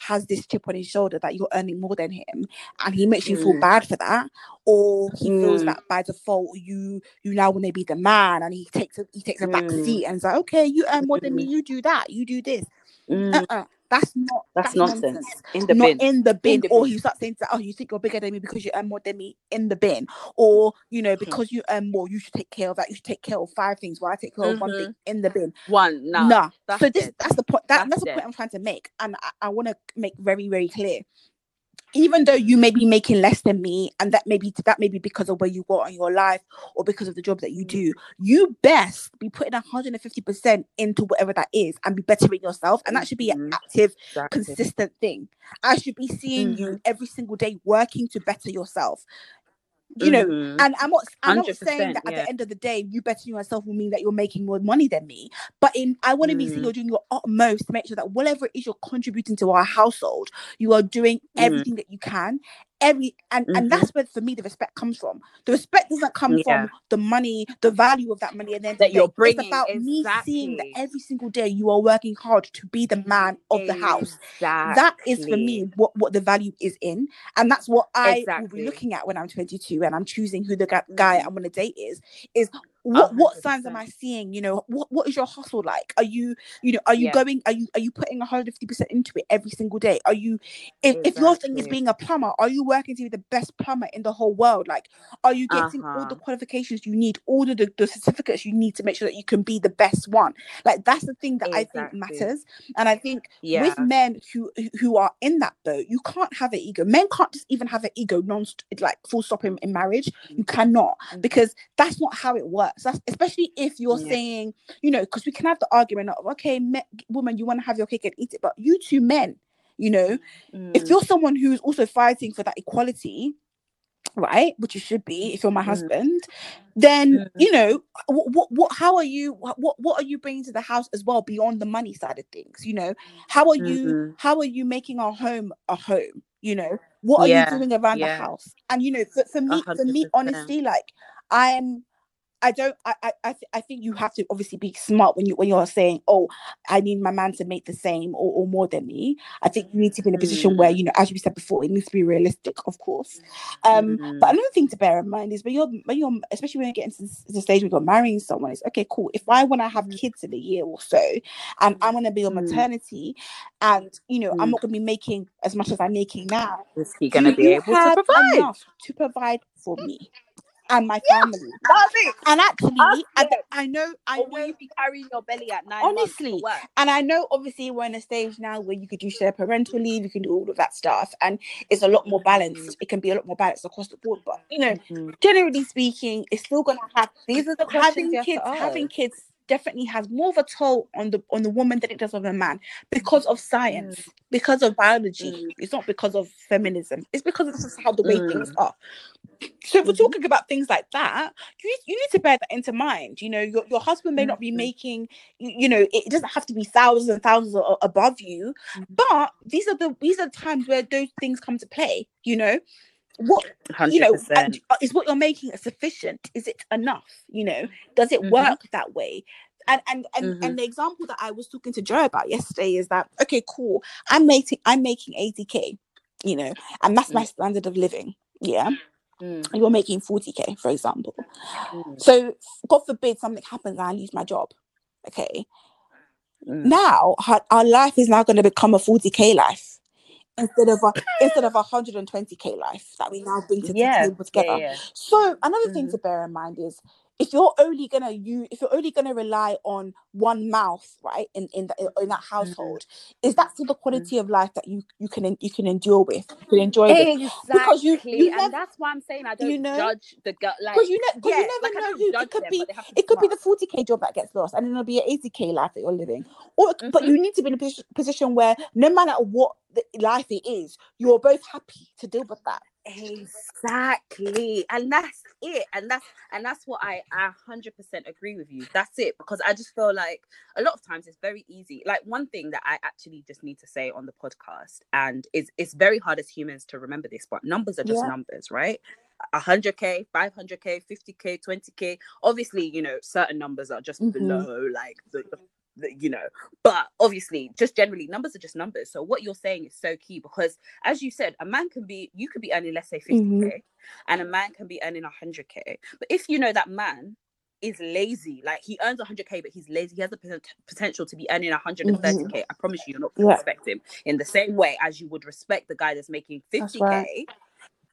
has this chip on his shoulder that you're earning more than him and he makes you feel Mm. bad for that or he feels Mm. that by default you you now want to be the man and he takes a he takes a back Mm. seat and is like okay you earn more than me you do that you do this Mm, Uh-uh. That's not that's, nonsense. In the not bin. in the bin, the or bin. you start saying, to, "Oh, you think you're bigger than me because you earn more than me." In the bin, or you Hmm. know, because you earn more, you should take care of that. You should take care of five things. While I take care of one thing in the bin. One. Nah. Nah. that's so this dead. that's the point. That, That's that's, the point I'm trying to make, and I, I want to make very very clear. Even though you may be making less than me, and that may be that may be because of where you got in your life or because of the job that you do, you best be putting 150 percent into whatever that is and be bettering yourself, and that should be an Mhm. active Exactly. consistent thing. I should be seeing you every single day working to better yourself. You know, Mhm. and I'm not I'm not saying that at yeah. the end of the day, you bettering yourself will mean that you're making more money than me. But in I want to be seeing you're doing your utmost to make sure that whatever it is you're contributing to our household, you are doing Mhm. everything that you can. Every and Mhm. and that's where for me the respect comes from. The respect doesn't come Yeah. from the money, the value of that money, and then That you're It's bringing, about me seeing that every single day you are working hard to be the man of the house that is for me what what the value is in and that's what i will be looking at when i'm 22 and i'm choosing who the guy i'm going to date is is what what signs am i seeing you know what what is your hustle like are you you know are you Yeah. going are you are you putting 150% into it every single day are you if, if your thing is being a plumber are you working to be the best plumber in the whole world like are you getting all the Uh-huh. qualifications you need all the, the certificates you need to make sure that you can be the best one like that's the thing that i think matters and i think Yeah. with men who who- are in that boat, you can't have an ego. Men can't just even have an ego non like full stop in, in marriage. You cannot Mhm. because that's not how it works. That's especially if you're Yeah. saying, you know, because we can have the argument of okay, me, woman, you want to have your cake and eat it, but you two men, you know, if Mm. you're someone who's also fighting for that equality right which you should be if you're my Mhm. husband then Mhm. you know what, what what how are you what what- are you bringing to the house as well beyond the money side of things you know how are you Mhm. how are you making our home a home you know what are Yeah, you doing around yeah. the house and you know for, for me for me honestly like i'm I don't. I. I. I, th- I think you have to obviously be smart when you when you're saying, "Oh, I need my man to make the same or, or more than me." I think you need to be in a position where Mm. you know, as we said before, it needs to be realistic, of course. Um, but Mm. another thing to bear in mind is when you're when you're especially when you're getting to the stage where you're marrying someone, it's okay, cool. If I want to have Mhm. kids in a year or so, and I'm gonna be on Mm. maternity, and you know I'm Mm. not gonna be making as much as I'm making now, Is he gonna be able to provide? enough to provide for me and my Yeah. family? That's it. And actually, Ask I. I know, I Or will know you be carrying your belly at night. honestly and i know obviously we're in a stage now where you could do share parental leave you can do all of that stuff and it's a lot more balanced it can be a lot more balanced across the board but you know Mhm. generally speaking it's still gonna have These are the having kids having kids definitely has more of a toll on the on the woman than it does on the man because of science because of biology Mm. it's not because of feminism it's because this is how the way things Mm. are so if we're Mhm. talking about things like that you need, you need to bear that into mind you know your, your husband may not be Mhm. making you, you know it doesn't have to be thousands and thousands above you Mhm. but these are the these are the times where those things come to play you know what you Hundred know is what you're making a sufficient is it enough you know does it Mhm. work that way and and and, Mhm. and the example that i was talking to joe about yesterday is that okay cool i'm making i'm making 80k you know and that's my standard of living yeah Mm. you're making 40k for example Mm. so god forbid something happens and i lose my job okay Mm. now our, our life is now going to become a 40k life instead of a instead of a 120k life that we now bring to Yeah. the table together Yeah. yeah. so another thing Mhm. to bear in mind is if you're only gonna use if you're only gonna rely on one mouth right in in, the, in that Mm-hmm. household is that still the quality of life that you you can you can endure with you can enjoy with Exactly. because you you never and that's why I'm saying I don't you know, judge the girl. Like, because you because yeah, you never like know who it could them, be but they have to it could be the 40k job that gets lost and then it'll be an 80k life that you're living or but Mhm. you need to be in a position where no matter what the life it is you're both happy to deal with that Exactly, and that's it, and that's and that's what I I hundred percent agree with you. That's it because I just feel like a lot of times it's very easy. Like one thing that I actually just need to say on the podcast, and it's it's very hard as humans to remember this, but numbers are just Yeah. numbers, right? 100k 500k 50k 20k obviously you know certain numbers are just Mhm. below like the, the you know but obviously just generally numbers are just numbers so what you're saying is so key because as you said a man can be you could be earning let's say 50k Mhm. and a man can be earning 100k but if you know that man is lazy. Like he earns 100k, but he's lazy. He has the pot- potential to be earning 130k. I promise you, you're not going to Yeah. respect him in the same way as you would respect the guy that's making 50k. That's right.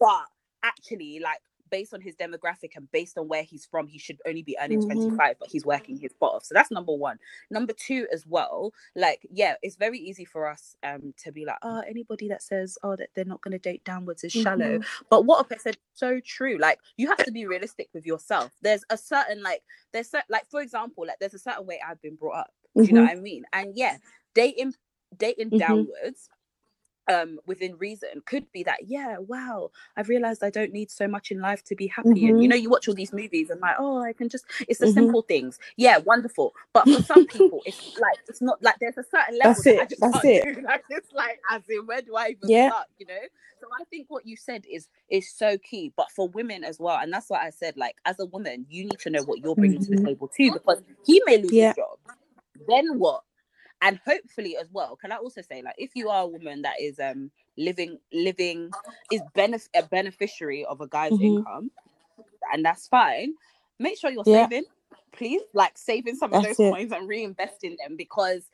But actually, like based on his demographic and based on where he's from, he should only be earning Mhm. 25, but he's working his butt off. So that's number one. Number two, as well, like, yeah, it's very easy for us um to be like, oh, anybody that says, oh, that they're not going to date downwards is shallow. Mm-hmm. But what Ope said, so true. Like, you have to be realistic with yourself. There's a certain, like, there's cer- like, for example, like, there's a certain way I've been brought up. Do you know Mhm. what I mean? And yeah, dating, dating Mhm. downwards um within reason could be that yeah wow i've realized i don't need so much in life to be happy and you Mhm. know you watch all these movies and like oh i can just it's the Mhm. simple things yeah wonderful but for some people it's like it's not like there's a certain level That's that I it, just that's can't it. do. like it's like as in where do i even Yeah. start you know so i think what you said is is so key but for women as well and that's what i said like as a woman you need to know what you're bringing to the Mhm. table too because he may lose Yeah. his job then what and hopefully as well can i also say like if you are a woman that is um living living is benef- a beneficiary of a guy's Mhm. income and that's fine make sure you're Yeah. saving please like saving some of those it. coins and reinvesting them because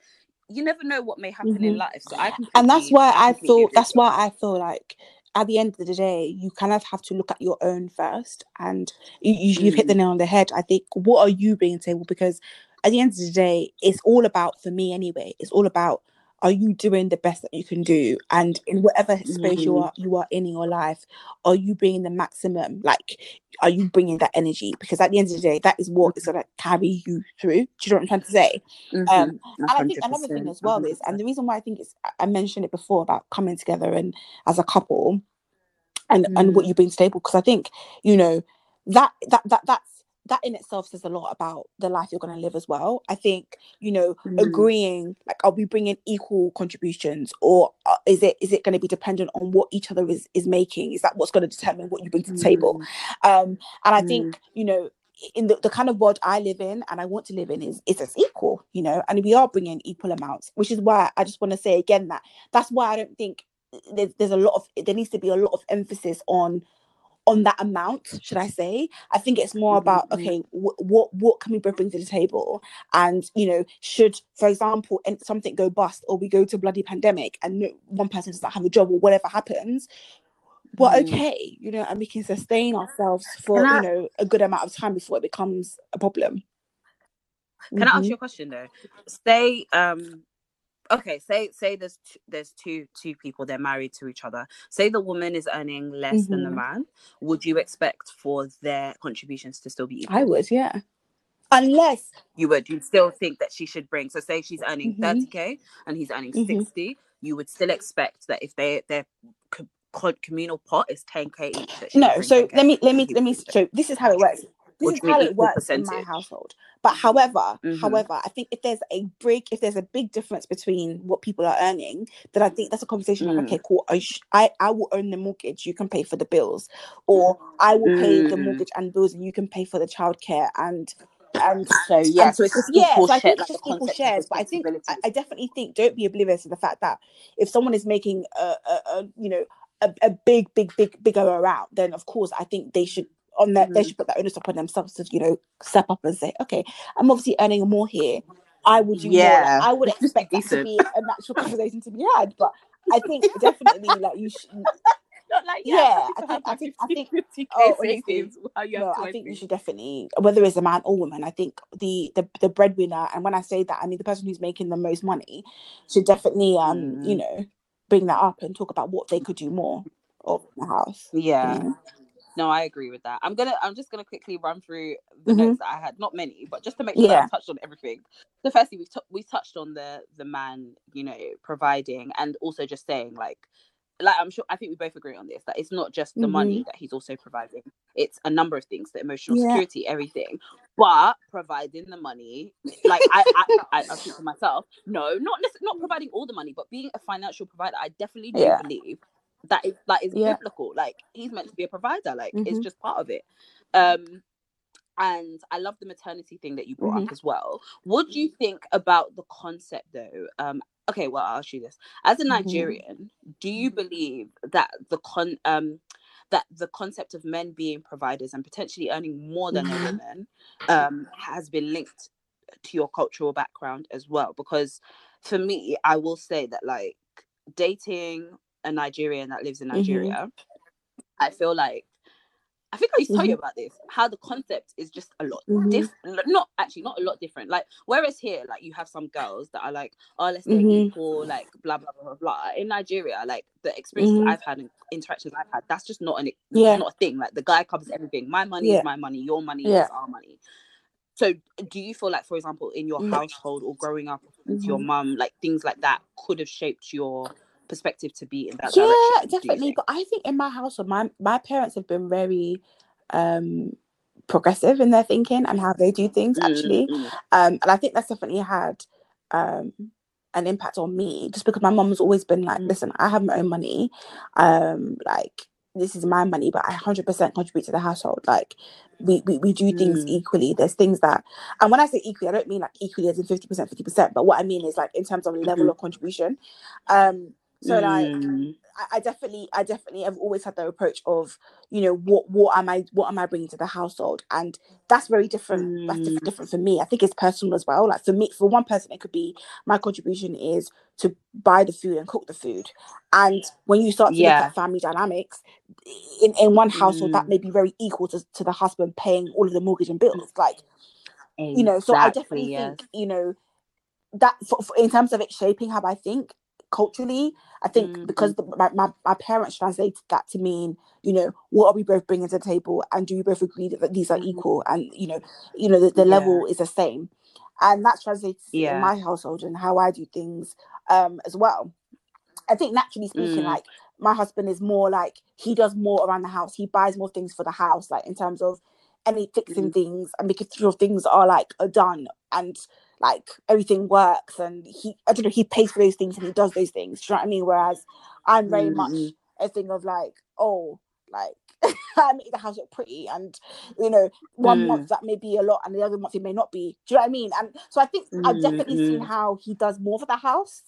you never know what may happen in Mhm. life so i and that's why I feel that's why I feel like at the end of the day you kind of have to look at your own first and you, you, you've hit the Mm. nail on the head I think what are you bringing to the table because at the end of the day it's all about for me anyway it's all about are you doing the best that you can do and in whatever space you Mhm. are you are in in your life are you bringing the maximum like are you bringing that energy because at the end of the day that is what is going to carry you through do you know what i'm trying to say Mhm. um and I think another thing as well is, 100%. and the reason why I think it's, I- mentioned it before about coming together and as a couple, and and what Mm. you bring to the table, because I think you know that that that that's that in itself says a lot about the life you're going to live as well. I think you know Mm. agreeing like are we bringing equal contributions or uh, is it is it going to be dependent on what each other is is making? Is that what's going to determine what you bring to the table? Mm. um and i Mm. think you know in the, the kind of world i live in and i want to live in is is as equal you know and we are bringing equal amounts which is why i just want to say again that that's why i don't think there's, there's a lot of there needs to be a lot of emphasis on on that amount should i say i think it's more about mhm. okay wh- what what can we bring to the table and you know should for example something go bust or we go to bloody pandemic and no, one person does not have a job or whatever happens we're Mm. okay, you know, and we can sustain ourselves for I- you know a good amount of time before it becomes a problem. Can I ask Mhm. you a question though? Say um okay, say say there's t- there's two two people they're married to each other. Say the woman is earning less than the Mhm. man. Would you expect for their contributions to still be equal? I would, yeah. Unless You would. You'd still think that she should bring. So say she's earning Mhm. 30k and he's earning Mhm. 60. You would still expect that if they their co- co- communal pot is 10k each. That she would no, so 10K, let me let me let me bring 10K. so this is how it works. This is how it works in my household. But however, Mhm. however, I think if there's a break, if there's a big difference between what people are earning, then I think that's a conversation of Mm. okay, cool. I, sh- I I will own the mortgage, you can pay for the bills, or I will pay the Mm. mortgage and bills, and you can pay for the childcare and and So yeah, and so it's just yeah, so I think like it's just equal shares. But I think I. I definitely think don't be oblivious to the fact that if someone is making a, a, a you know a, a big big big bigger amount, then of course I think they should on that they Mhm. should put that onus upon themselves to you know step up and say, okay, I'm obviously earning more here. I would do more. Yeah. Like, I would expect that to be a natural conversation to be had. But I think definitely like you should. Not like Yeah, I think- I think- I think- oh, honestly, you no, I think you should definitely, whether it's a man or woman, I think the the the breadwinner, and when I say that, I mean the person who's making the most money, should definitely, um, you Mm. know, bring that up and talk about what they could do more of the house. you Yeah. know? No, I agree with that. I'm gonna I'm just gonna quickly run through the Mhm. notes that I had. Not many, but just to make sure Yeah. I've touched on everything. So firstly, we've t- we touched on the the man, you know, providing and also just saying like like I'm sure I think we both agree on this that it's not just the money that he's also providing. It's a number of things, the emotional Yeah. security, everything. But providing the money, like I I, I, I think to myself, no, not not providing all the money, but being a financial provider, I definitely do Yeah. believe that is that is Yeah. biblical. Like he's meant to be a provider. Like it's Mhm. just part of it. Um and I love the maternity thing that you brought Mm-hmm. up as well. What do you think about the concept though? Um okay, well I'll ask you this. As a Mhm. Nigerian, do you believe that the con um that the concept of men being providers and potentially earning more than a woman um, has been linked to your cultural background as well. Because for me, I will say that like dating a Nigerian that lives in Mhm. Nigeria, I feel like I think I used to tell you about this. How the concept is just a lot Mhm. different. Not actually, not a lot different. Like whereas here, like you have some girls that are like, oh, let's date Mhm. equal, like blah blah blah blah blah. In Nigeria, like the experiences Mhm. I've had and interactions I've had, that's just not an Yeah. not a thing. Like the guy covers everything. My money Yeah. is my money. Your money Yeah. is our money. So do you feel like, for example, in your Mm. household or growing up with your Mhm. mum, like things like that could have shaped your perspective to be in that yeah direction? definitely but i think in my household my my parents have been very um progressive in their thinking and how they do things actually Mm, mm, um and i think that's definitely had um an impact on me just because my mum's always been like Mm. listen i have my own money um like this is my money but i 100% contribute to the household like we, we, we do things Mm. equally there's things that and when i say equally i don't mean like equally as in 50% 50% but what i mean is like in terms of level Mhm. of contribution um so like Mm. I, I definitely I definitely have always had the approach of you know what what am I what am I bringing to the household? And that's very different that's Mm. diff- different for me. I think it's personal as well. Like for me for one person it could be my contribution is to buy the food and cook the food. And when you start to look at family dynamics in, in one household that Mm. may be very equal to, to the husband paying all of the mortgage and bills. Like you know so I definitely think you know that for, for, in terms of it shaping how I think culturally, I think Mm. because the, my, my, my parents translated that to mean, you know, what are we both bringing to the table, and do we both agree that, that these are Mhm. equal, and you know, you know, the, the Yeah. level is the same, and that translates Yeah. in my household and how I do things um as well. I think naturally speaking, Mm. like my husband is more like he does more around the house. He buys more things for the house, like in terms of any fixing Mhm. things and making sure things are like are done and like everything works. And he, I don't know, he pays for those things and he does those things. Do you know what I mean? Whereas I'm very much Mm, a thing of like, oh, like I make the house look pretty, and you know, one Mm. month that may be a lot, and the other month it may not be. Do you know what I mean? And so I think I've Mm, definitely seen mm. how he does more for the house.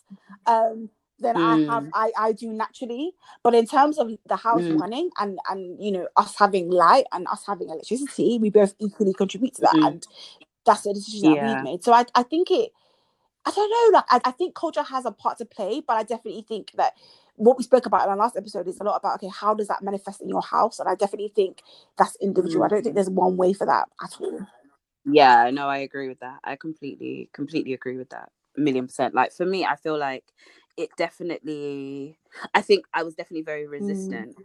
Um, than I have Mm. I, I do naturally. But in terms of the house Mm. running and and you know us having light and us having electricity, we both equally contribute to that, Mm. and that's the decision that we've made. So I I think it. I don't know. Like I, I think culture has a part to play, but I definitely think that what we spoke about in our last episode is a lot about okay, how does that manifest in your house? And I definitely think that's individual. I don't think Mm. there's one way for that at all. Yeah, no, I agree with that. I completely, completely agree with that. A million percent. Like for me, I feel like it definitely. I think I was definitely very resistant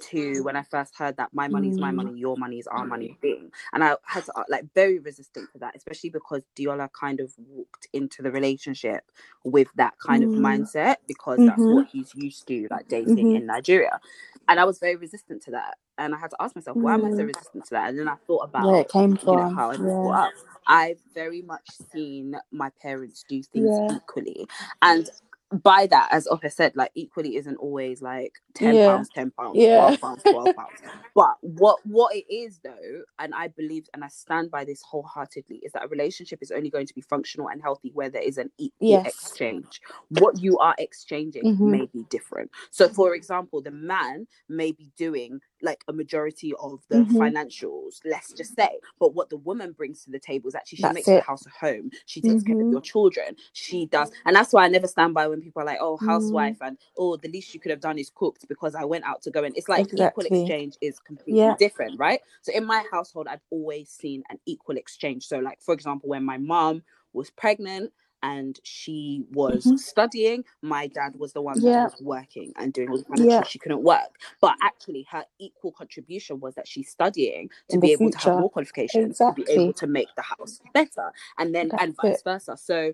to when I first heard that my money is my Mm. money, your money is our money thing, and I had to uh, like very resistant to that, especially because Diola kind of walked into the relationship with that kind of Mm. mindset because that's Mhm. what he's used to, like dating Mhm. in Nigeria, and I was very resistant to that, and I had to ask myself, why am I so resistant to that? And then I thought about Where it came you know from. how I was Yeah. brought up. I've very much seen my parents do things Yeah. equally, and by that, as Ope said, like equally isn't always like ten Yeah. pounds, ten pounds, Yeah. twelve pounds, twelve pounds. But what what it is though, and I believe and I stand by this wholeheartedly, is that a relationship is only going to be functional and healthy where there is an equal Yes. exchange. What you are exchanging Mhm. may be different. So, for example, the man may be doing like a majority of the Mhm. financials, let's just say, but what the woman brings to the table is actually she That's makes the house a home. She takes care of Mhm. your children. She does, and that's why I never stand by when people are like, "Oh, Mm. housewife," and "Oh, the least you could have done is cooked because I went out to go." And it's like equal exchange is completely Yeah. different, right? So in my household, I've always seen an equal exchange. So, like for example, when my mom was pregnant and she was Mhm. studying, my dad was the one Yeah. that was working and doing all the financials. Yeah. She couldn't work, but actually, her equal contribution was that she's studying to In be able to have more qualifications to be able to make the house better, and then and vice it. versa. So,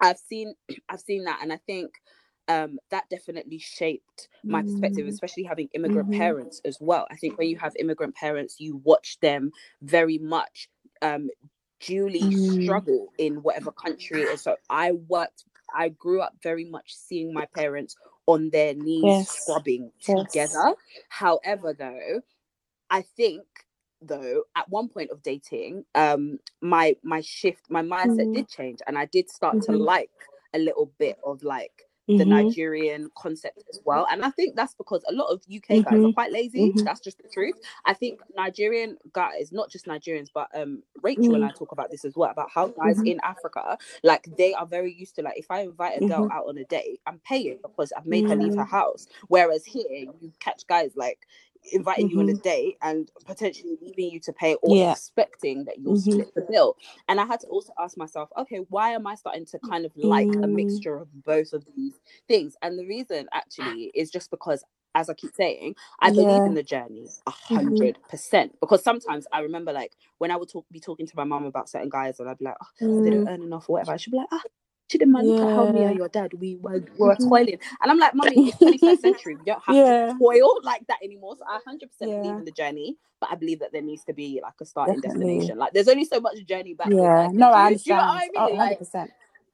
I've seen I've seen that, and I think um, that definitely shaped my perspective, Mm. especially having immigrant Mhm. parents as well. I think when you have immigrant parents, you watch them very much um, duly Mm. struggle in whatever country it is. So I worked, I grew up very much seeing my parents on their knees Yes. scrubbing Yes. together. However, though, I think though at one point of dating um my my shift my mindset Mm. did change and i did start to Mhm. like a little bit of like the Mhm. Nigerian concept as well. And I think that's because a lot of UK guys are Mhm. quite lazy. Mhm. That's just the truth. I think Nigerian guys, not just Nigerians, but um Rachel and Mm. I talk about this as well about how guys in Africa, like they are very used to like if I invite a girl out on a date, I'm paying because I've made her leave her house. Whereas here you catch guys like inviting you on a Mhm. date and potentially leaving you to pay or Yeah. expecting that you'll Mhm. split the bill. And I had to also ask myself, okay, why am I starting to kind of like a Mm. mixture of both of these things? And the reason actually is just because, as I keep saying, I believe in the journey a Mhm. hundred percent. Because sometimes I remember like when I would talk, be talking to my mom about certain guys, and I'd be like, oh, they don't Mm. earn enough or whatever. I should be like, ah. Chidinma, look at how me and your dad we were, we were Mhm. toiling, and I'm like, "Mummy, it's 21st century. We don't have Yeah. to toil like that anymore." So I 100 percent believe in the journey, but I believe that there needs to be like a starting Definitely. destination. Like, there's only so much journey that Yeah. No, I do. Do you know what understand. I Oh, mean? 100 Like,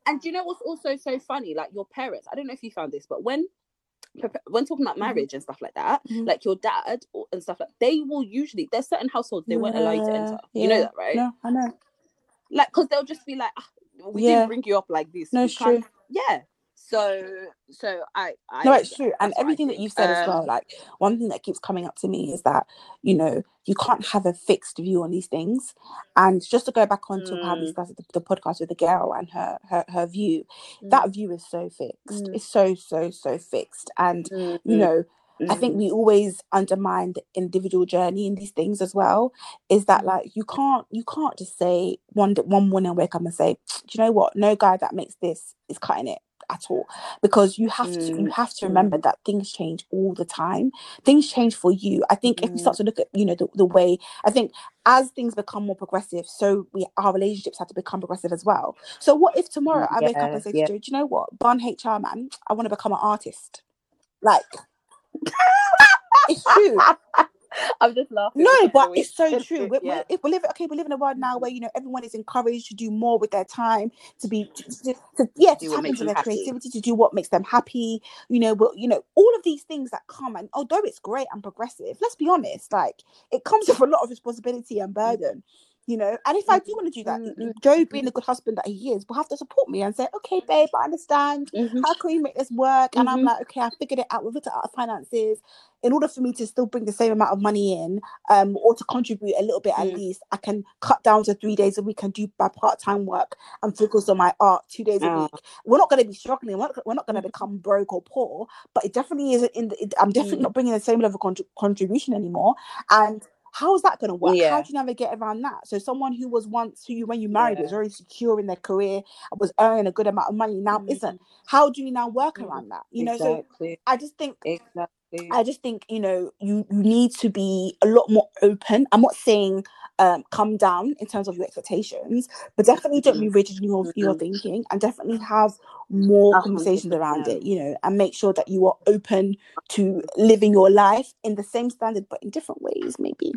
and do you know what's also so funny? Like your parents. I don't know if you found this, but when when talking about marriage and stuff like that, Mhm. like your dad and stuff like they will usually there's certain households they won't allow you to Yeah, enter. You know that, right? No, I know. Like because they'll just be like, ah, we Yeah. didn't bring you up like this. No, We it's true. Yeah. So so I, I No, it's true. And that's what I everything that you've said as Um, well, like one thing that keeps coming up to me is that, you know, you can't have a fixed view on these things. And just to go back on to how we Mm. started the, the podcast with the girl and her her, her view, Mm. that view is so fixed. Mm. It's so, so, so fixed. And, you Mhm. know, I think we always undermine the individual journey in these things as well. Is that Mhm. like you can't you can't just say one one morning wake up and say, do you know what? No guy that makes this is cutting it at all because you have to you Mm, have to remember that things change all the time things change for you i think if we Mm. start to look at you know the, the way i think as things become more progressive so we our relationships have to become progressive as well so what if tomorrow i wake up and say yeah. do you know what bun hr man i want to become an artist like it's true I'm just laughing. no, but it's so true. We're, yeah. if we live, okay, we live in a world now where you know everyone is encouraged to do more with their time, to be, to, to, to- yeah, to tap into their happy. creativity, to do what makes them happy. You know, but you know all of these things that come, and although it's great and progressive, let's be honest, like it comes with a lot of responsibility and burden. You know, and if I do want to do that, Mm, mm, Joe being the good husband that he is, will have to support me and say, "Okay, babe, I understand. Mhm. How can we make this work?" And I'm Mhm. like, "Okay, I figured it out. We've looked at our finances. In order for me to still bring the same amount of money in, um, or to contribute a little bit at Mm. least, I can cut down to three days a week and do my part time work and focus on my art two days a Ah. week. We're not going to be struggling. We're not, we're not going to Mhm. become broke or poor, but it definitely isn't in the. It, I'm definitely Mm. not bringing the same level of contri- contribution anymore. And how is that going to work? How do you navigate around that? So someone who was once who you when you married was Yeah. very secure in their career, was earning a good amount of money, now Mm. isn't. How do you now work Mm. around that? You know, so I just think Exactly. I just think you know you you need to be a lot more open. I'm not saying um come down in terms of your expectations, but definitely don't be rigid in your your Mhm. thinking and definitely have more A hundred conversations around it. You know, and make sure that you are open to living your life in the same standard but in different ways, maybe.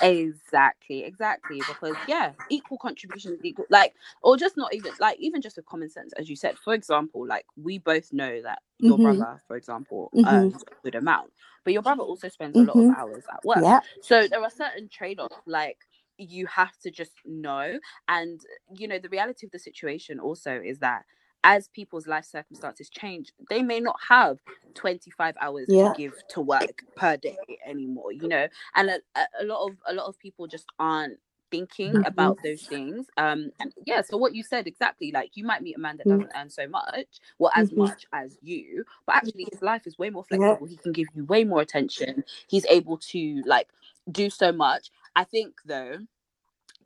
Exactly, exactly. Because yeah, equal contributions, equal like, or just not even like even just with common sense, as you said. For example, like we both know that your Mhm. brother, for example, Mhm. earns a good amount, but your brother also spends a lot of Mhm. hours at work. Yeah. So there are certain trade-offs like you have to just know. And you know, the reality of the situation also is that as people's life circumstances change, they may not have 25 hours Yeah. to give to work per day anymore, you know. And a, a- lot of a lot of people just aren't thinking Mhm. about those things. Um and yeah, so what you said exactly, like you might meet a man that doesn't earn so much, well as Mhm. much as you, but actually his life is way more Yeah. flexible. He can give you way more attention. He's able to like do so much. I think though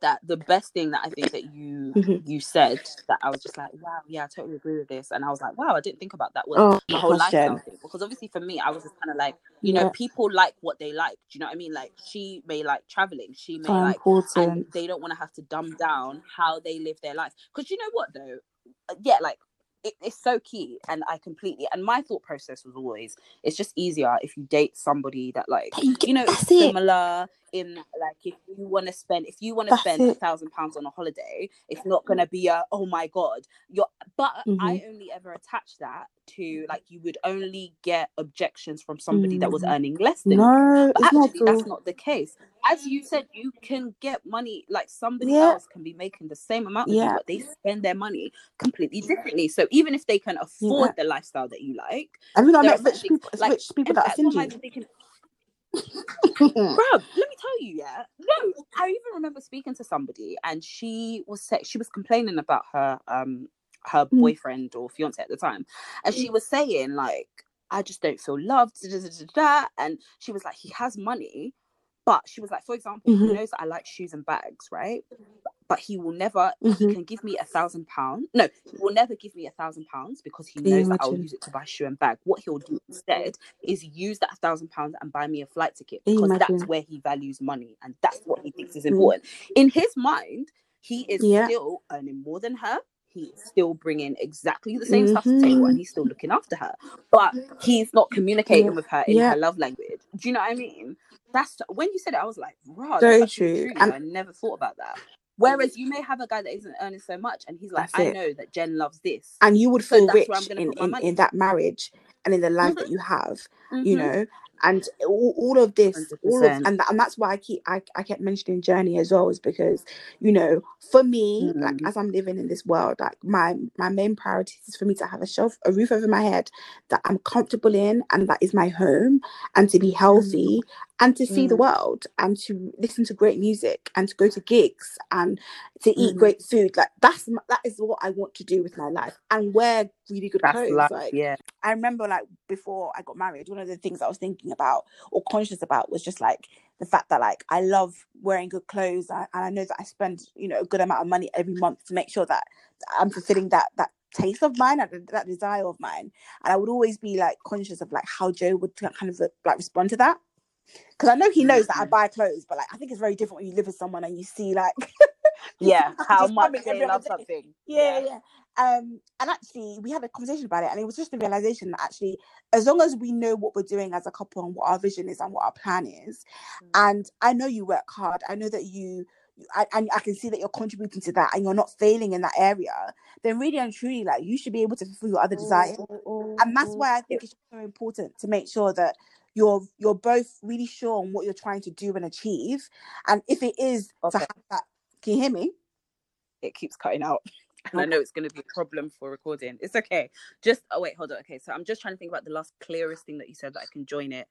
that the best thing that I think that you Mhm. you said that I was just like, wow, yeah, I totally agree with this. And I was like, wow, I didn't think about that was Oh, the whole lifestyle thing. Because obviously for me, I was just kind of like, you know, people like what they like. Do you know what I mean? Like she may like traveling, she may So like and they don't want to have to dumb down how they live their life. Because you know what though? Uh, Yeah, like it, it's so key and I completely and my thought process was always it's just easier if you date somebody that like That you get- you know is that's it. similar in like if you want to spend if you want to spend a thousand pounds on a holiday it's not gonna be a oh my god you're but i Mhm. only ever attach that to like you would only get objections from somebody that was Mhm. earning less than you No, but it's not actually that's not the case as you said you can get money like somebody Yeah. else can be making the same amount as you Yeah. but they spend their money completely differently so even if they can afford Yeah. the lifestyle that you like, not there are met rich people, like, rich people that are fact, what am I stingy? Bruv, let me tell you, yeah. No, I even remember speaking to somebody and she was sa- she was complaining about her um her Mm. boyfriend or fiance at the time. And she was saying, like, I just don't feel loved. Da, da, da. And she was like, he has money, but she was like, for example, he Mhm. knows I like shoes and bags, right? But he will never he Mhm. can give me a thousand pounds. No, he will never give me a thousand pounds because he knows that I'll use it to buy shoe and bag. What he'll do instead is use that thousand pounds and buy me a flight ticket because that's where he values money and that's what he thinks is Mm. important. In his mind, he is Yeah. still earning more than her. He's still bringing exactly the same stuff to the table Mhm. and he's still looking after her. But he's not communicating Yeah. with her in Yeah. her love language. Do you know what I mean? That's when you said it, I was like, right, So true. true. And- I never thought about that. Whereas you may have a guy that isn't earning so much and he's like, That's I it. know that Jen loves this. and you would So feel rich where I'm gonna in, in, in that marriage and in the life that you have you Mhm. know and all, all of this all of 100%. and, and that's why i keep I, I kept mentioning journey as well is because you know for me like Mm. as i'm living in this world like my my main priority is for me to have a shelf a roof over my head that i'm comfortable in and that is my home and to be healthy and to see the Mm. world and to listen to great music and to go to gigs and to eat Mhm. great food like that's that is what i want to do with my life and wear really good That's clothes like yeah. I remember like before I got married, one of the things I was thinking about or conscious about was just like the fact that like I love wearing good clothes and I know that I spend you know a good amount of money every month to make sure that I'm fulfilling that that taste of mine and that desire of mine. And I would always be like conscious of like how Joe would kind of like respond to that. Because I know he knows that I Mhm. buy clothes, but like I think it's very different when you live with someone and you see like Yeah, how much they love something. yeah, yeah. Um, and actually, we had a conversation about it, and it was just the realization that actually, as long as we know what we're doing as a couple and what our vision is and what our plan is, Mm. and I know you work hard, I know that you, I, and I can see that you're contributing to that, and you're not failing in that area. Then really and truly, like you should be able to fulfill your other desires, and that's why I think it's so important to make sure that you're you're both really sure on what you're trying to do and achieve, and if it is to have that, can you hear me? it keeps cutting out. And I know it's going to be a problem for recording. It's okay. Just, oh, wait, hold on. Okay, so I'm just trying to think about the last clearest thing that you said that I can join it.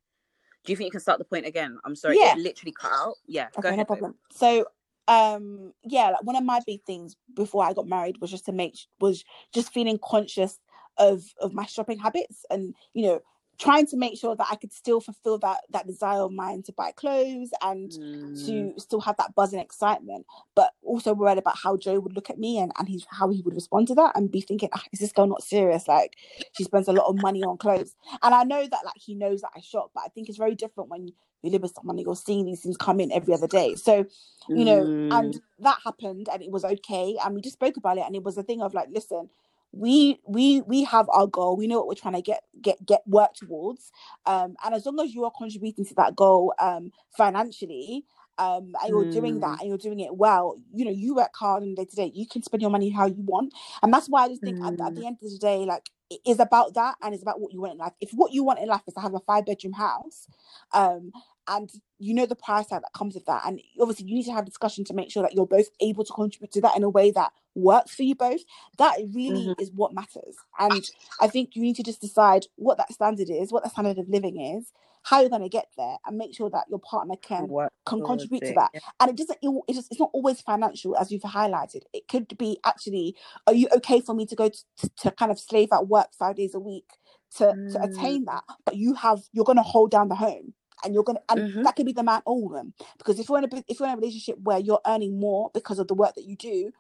Do you think you can start the point again? I'm sorry. Yeah. It literally cut out. Yeah, go Okay, ahead. no babe. problem. So, um, yeah, like one of my big things before I got married was just to make was just feeling conscious of of my shopping habits and you know trying to make sure that I could still fulfill that that desire of mine to buy clothes and Mm, to still have that buzz and excitement, but also worried about how Joe would look at me and, and he's how he would respond to that and be thinking, ah, is this girl not serious? Like she spends a lot of money on clothes. And I know that like he knows that I shop, but I think it's very different when you live with someone and you're seeing these things come in every other day. So, you know, mm, and that happened and it was okay. And we just spoke about it and it was a thing of like, listen, we we we have our goal. We know what we're trying to get get get work towards. Um and as long as you are contributing to that goal um financially um and you're doing that Mm. and you're doing it well you know you work hard and day to day. You can spend your money how you want. And that's why i just think at, at the end of the day like it is about that and it's about what you want in life. If what you want in life is to have a five bedroom house um and you know the price tag that comes with that. And obviously you need to have discussion to make sure that you're both able to contribute to that in a way that works for you both. That really Mhm. is what matters. And i think you need to just decide what that standard is what that standard of living is how you're going to get there and make sure that your partner can work can contribute to that. yeah. and it doesn't it, it just, it's not always financial as you've highlighted. It could be actually are you okay for me to go to, to, to kind of slave at work five days a week to to Mm. attain that? But you have you're going to hold down the home and you're gonna and Mhm. that could be the man or woman because if you're in a if you're in a relationship where you're earning more because of the work that you do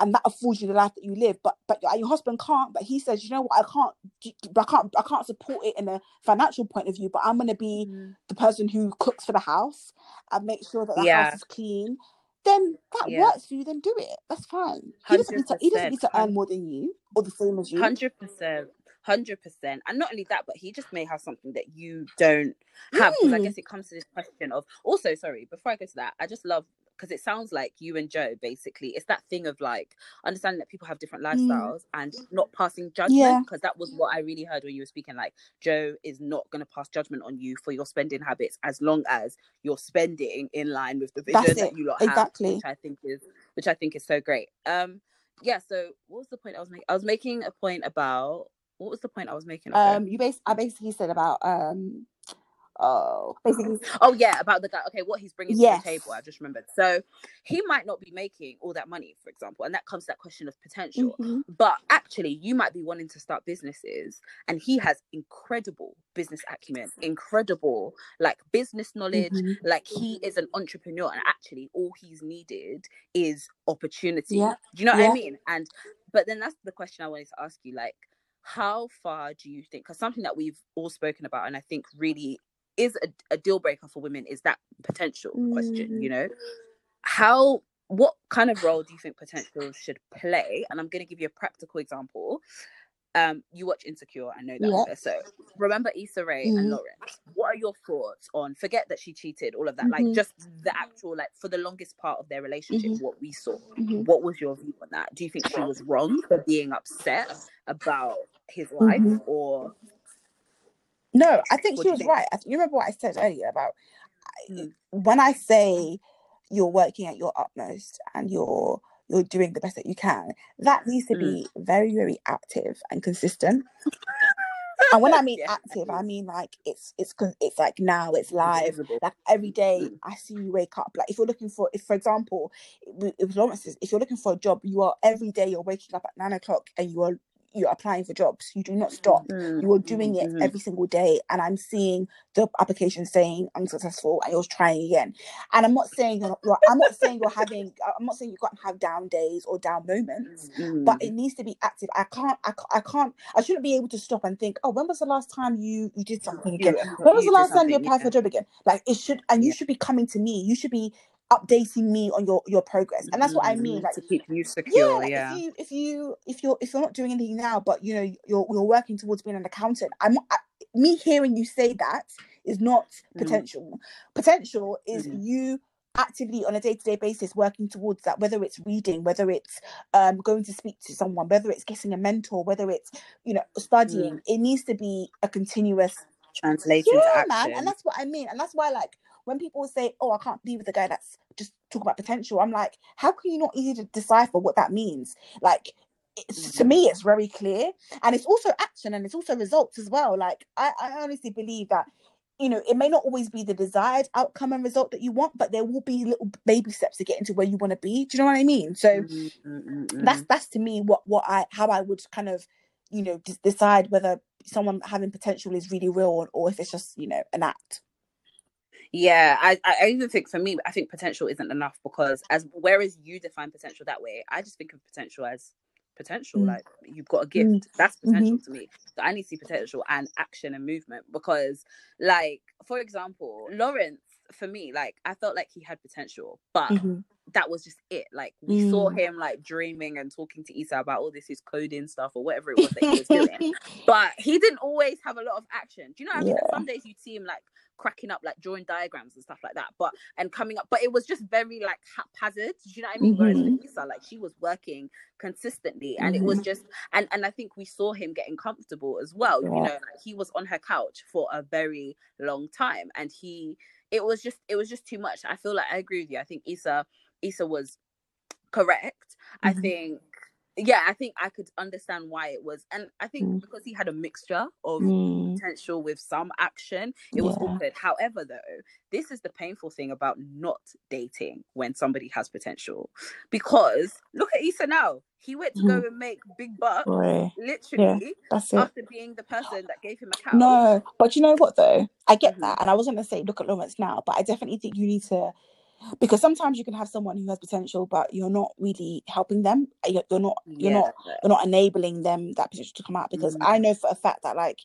and that affords you the life that you live but but your, your husband can't but he says you know what i can't i can't i can't support it in a financial point of view but i'm going to be Mm. the person who cooks for the house and make sure that the Yeah. house is clean then that Yeah. works for you then do it that's fine he doesn't need to he doesn't need to earn more than you or the same as you Hundred percent, hundred percent, and not only that, but he just may have something that you don't have. Because I Mm. guess it comes to this question of also. Sorry, before I go to that, I just love because it sounds like you and Joe basically. It's that thing of like understanding that people have different lifestyles and not passing Yeah. judgment. Because that was what I really heard when you were speaking. Like Joe is not going to pass judgment on you for your spending habits as long as you're spending in line with the vision that you lot have, Exactly. which I think is which I think is so great. Um, yeah. So what was the point I was making? I was making a point about what was the point I was making? Um, you bas- I basically said about um, oh, basically, Oh yeah, about the guy. Okay, what he's bringing Yes. to the table. I just remembered. So he might not be making all that money, for example, and that comes to that question of potential. Mhm. But actually, you might be wanting to start businesses, and he has incredible business acumen, incredible like business knowledge. Mhm. Like he is an entrepreneur, and actually, all he's needed is opportunity. Yeah, Do you know what yeah. I mean? And but then that's the question I wanted to ask you, like. How far do you think? Because something that we've all spoken about, and I think really is a, a deal breaker for women is that potential question you know how what kind of role do you think potential should play and i'm going to give you a practical example um you watch insecure i know that Yeah. So remember Issa Rae and Mhm. Lawrence what are your thoughts on forget that she cheated all of that Mhm. like just the actual like for the longest part of their relationship Mhm. what we saw Mhm. what was your view on that do you think she was wrong for being upset about his life Mhm. or No, I think she was think? right. You remember what I said earlier about Mm. when I say you're working at your utmost and you're you're doing the best that you can, that needs to Mm. be very, very active and consistent. And when I mean Yeah. active, I mean like it's it's it's like now, it's live. Visible. Like every day, Mm. I see you wake up. Like if you're looking for, if for example, it- it was Lawrence if you're looking for a job, you are every day you're waking up at nine o'clock and you are you're applying for jobs. You do not stop Mm. you are doing it Mhm. every single day and i'm seeing the application saying unsuccessful and you're trying again and i'm not saying you're, not- i'm not saying you're having i'm not saying you can't have down days or down moments Mm. but it needs to be active i can't i, I can't i shouldn't be able to stop and think oh when was the last time you you did something again when was the last time you applied for a job again like it should and you Yeah. should be coming to me you should be updating me on your your progress and that's what i mean Mm, like to keep you yeah, secure. like Yeah. if you if you if you're if you're not doing anything now, but you know you're you're working towards being an accountant, I'm I, me hearing you say that is not Mm. potential. Potential is Mhm. you actively on a day-to-day basis working towards that whether it's reading whether it's um going to speak to someone whether it's getting a mentor whether it's you know studying it needs to be a continuous Translate into yeah, action. man, and that's what I mean, and that's why, like, when people say, "Oh, I can't be with a guy that's just talking about potential," I'm like, how can you not easy to decipher what that means? Like, it's, to Mhm. me, it's very clear, and it's also action, and it's also results as well. Like, I, I honestly believe that. You know, it may not always be the desired outcome and result that you want, but there will be little baby steps to get into where you want to be. Do you know what I mean? So, Mm, mm, mm, mm. that's that's to me what what I how I would kind of you know just decide whether someone having potential is really real or, or if it's just you know an act. Yeah. I, I even think for me, I think potential isn't enough because as whereas you define potential that way, I just think of potential as potential. Mm. Like you've got a Mm. gift. That's potential to me. So I need to see potential and action and movement because, like, for example, Lawrence. For me, like I felt like he had potential, but Mhm. that was just it. Like we saw Mm. him like dreaming and talking to Issa about all this his coding stuff or whatever it was that he was doing. But he didn't always have a lot of action. Do you know what I mean? Yeah. some days you'd see him like cracking up, like drawing diagrams and stuff like that. But and coming up, but it was just very like haphazard. Do you know what I mean? Whereas Mhm. with Issa, like she was working consistently, and it was just and and I think we saw him getting comfortable as well. You know, like he was on her couch for a very long time, and he it was just it was just too much. I feel like I agree with you. I think Issa Issa was correct. I Mhm. think yeah, I think I could understand why it was, and I think Mm. because he had a mixture of Mm. potential with some action, it was Yeah. awkward. However, though, this is the painful thing about not dating when somebody has potential, because look at Issa now. He went to go and make big bucks, Right. literally That's it. after being the person that gave him a couch. No, but you know what though? I get Mhm. that, and I wasn't gonna say look at Lawrence now, but I definitely think you need to because sometimes you can have someone who has potential, but you're not really helping them. You're, you're not. You're Yeah, not. You're not enabling them that potential to come out because Mm. I know for a fact that like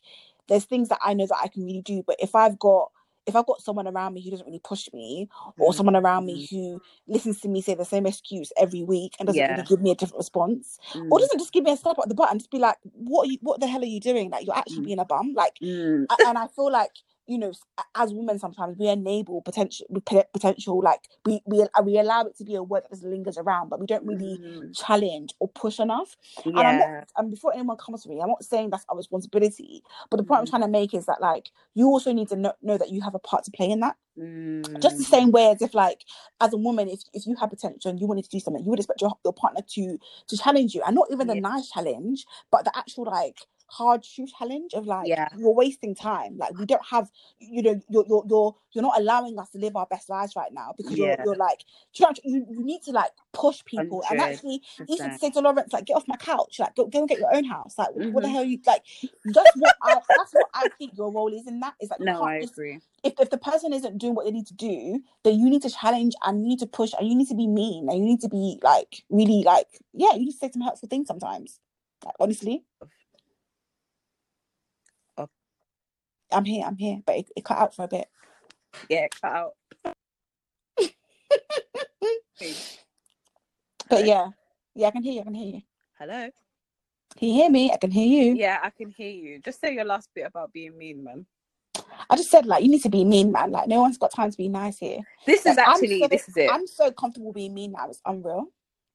there's things that I know that I can really do, but if I've got if I've got someone around me who doesn't really push me, or Mm. someone around me who listens to me say the same excuse every week and doesn't Yeah. really give me a different response, or Mm. doesn't just give me a slap at the butt and just be like, "What? Are you, what the hell are you doing? Like you're actually Mm. being a bum." Like Mm. and I feel like you know, as women, sometimes we enable potential, potential, like we we we allow it to be a word that just lingers around, but we don't really Mhm. challenge or push enough. And I'm not, and before anyone comes to me, I'm not saying that's our responsibility, but the point I'm Mhm. trying to make is that like you also need to know, know that you have a part to play in that. Just the Mm. same way as if like as a woman, if if you have potential and you wanted to do something, you would expect your, your partner to to challenge you, and not even the nice challenge, but the actual like hard shoe challenge of like Yeah. you're wasting time. Like we don't have, you know, you're you're you're you're not allowing us to live our best lives right now because you're you're like you, know, you you need to like push people and actually you should say to Lawrence like get off my couch like go, go and get your own house like what the Mhm. hell you like that's what I that's what I think your role is in that is like No, I just agree. if, if the person isn't doing what they need to do, then you need to challenge and you need to push and you need to be mean and you need to be like really like yeah, you need to say some hurtful things sometimes. Like honestly. Of- I'm here, I'm here, but it, it cut out for a bit. Yeah, cut out. But yeah, yeah, I can hear you. I can hear you. Hello. Can you hear me? I can hear you. Yeah, I can hear you. Just say your last bit about being mean, man. I just said like you need to be mean, man. Like no one's got time to be nice here. This is Like, I'm actually so- this is it. I'm so comfortable being mean now. It's unreal.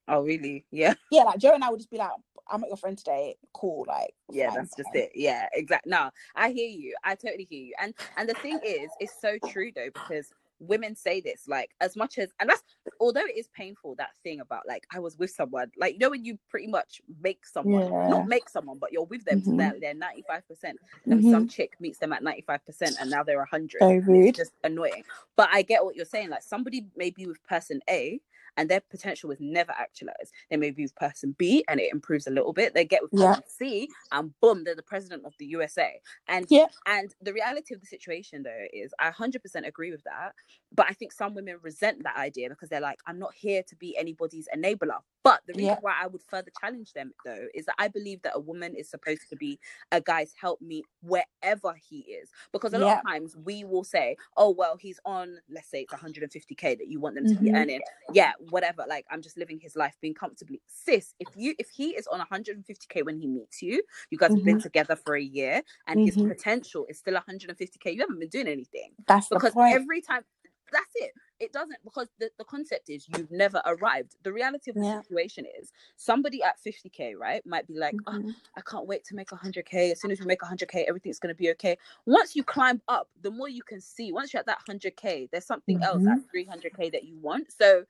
Oh, really? Yeah. Yeah, like Joe and I would just be like, I'm not your friend today. Cool, like Yeah, that's just it. Yeah, exactly. No, I hear you. I totally hear you. And and the thing is, it's so true though because women say this like as much as and that's although it is painful that thing about like I was with someone like you know when you pretty much make someone Yeah. not make someone but you're with them Mhm. to their they're ninety five percent and Mhm. some chick meets them at ninety five percent and now they're hundred. So rude. It's just annoying. But I get what you're saying. Like somebody may be with person A and their potential was never actualized. They may be with person B and it improves a little bit. They get with Yeah. person C and boom, they're the president of the USA. And Yeah. and the reality of the situation though is I 100% agree with that. But I think some women resent that idea because they're like, I'm not here to be anybody's enabler. But the reason Yeah. why I would further challenge them though is that I believe that a woman is supposed to be a guy's help me wherever he is. Because a lot of times we will say, oh, well, he's on, let's say it's 150K that you want them to be Mhm. earning. Yeah, whatever. Like I'm just living his life being comfortably. Sis, if you if he is on 150K when he meets you, you guys have been together for a year and his Mhm. potential is still 150K, you haven't been doing anything. That's Because every time that's it. It doesn't because the, the concept is you've never arrived. The reality of the Yeah. situation is somebody at 50k, right, might be like, oh, Mhm. I can't wait to make 100k. As soon as we make 100k, everything's going to be okay. Once you climb up, the more you can see. Once you're at that 100k, there's something else Mm-hmm. at 300k that you want. So,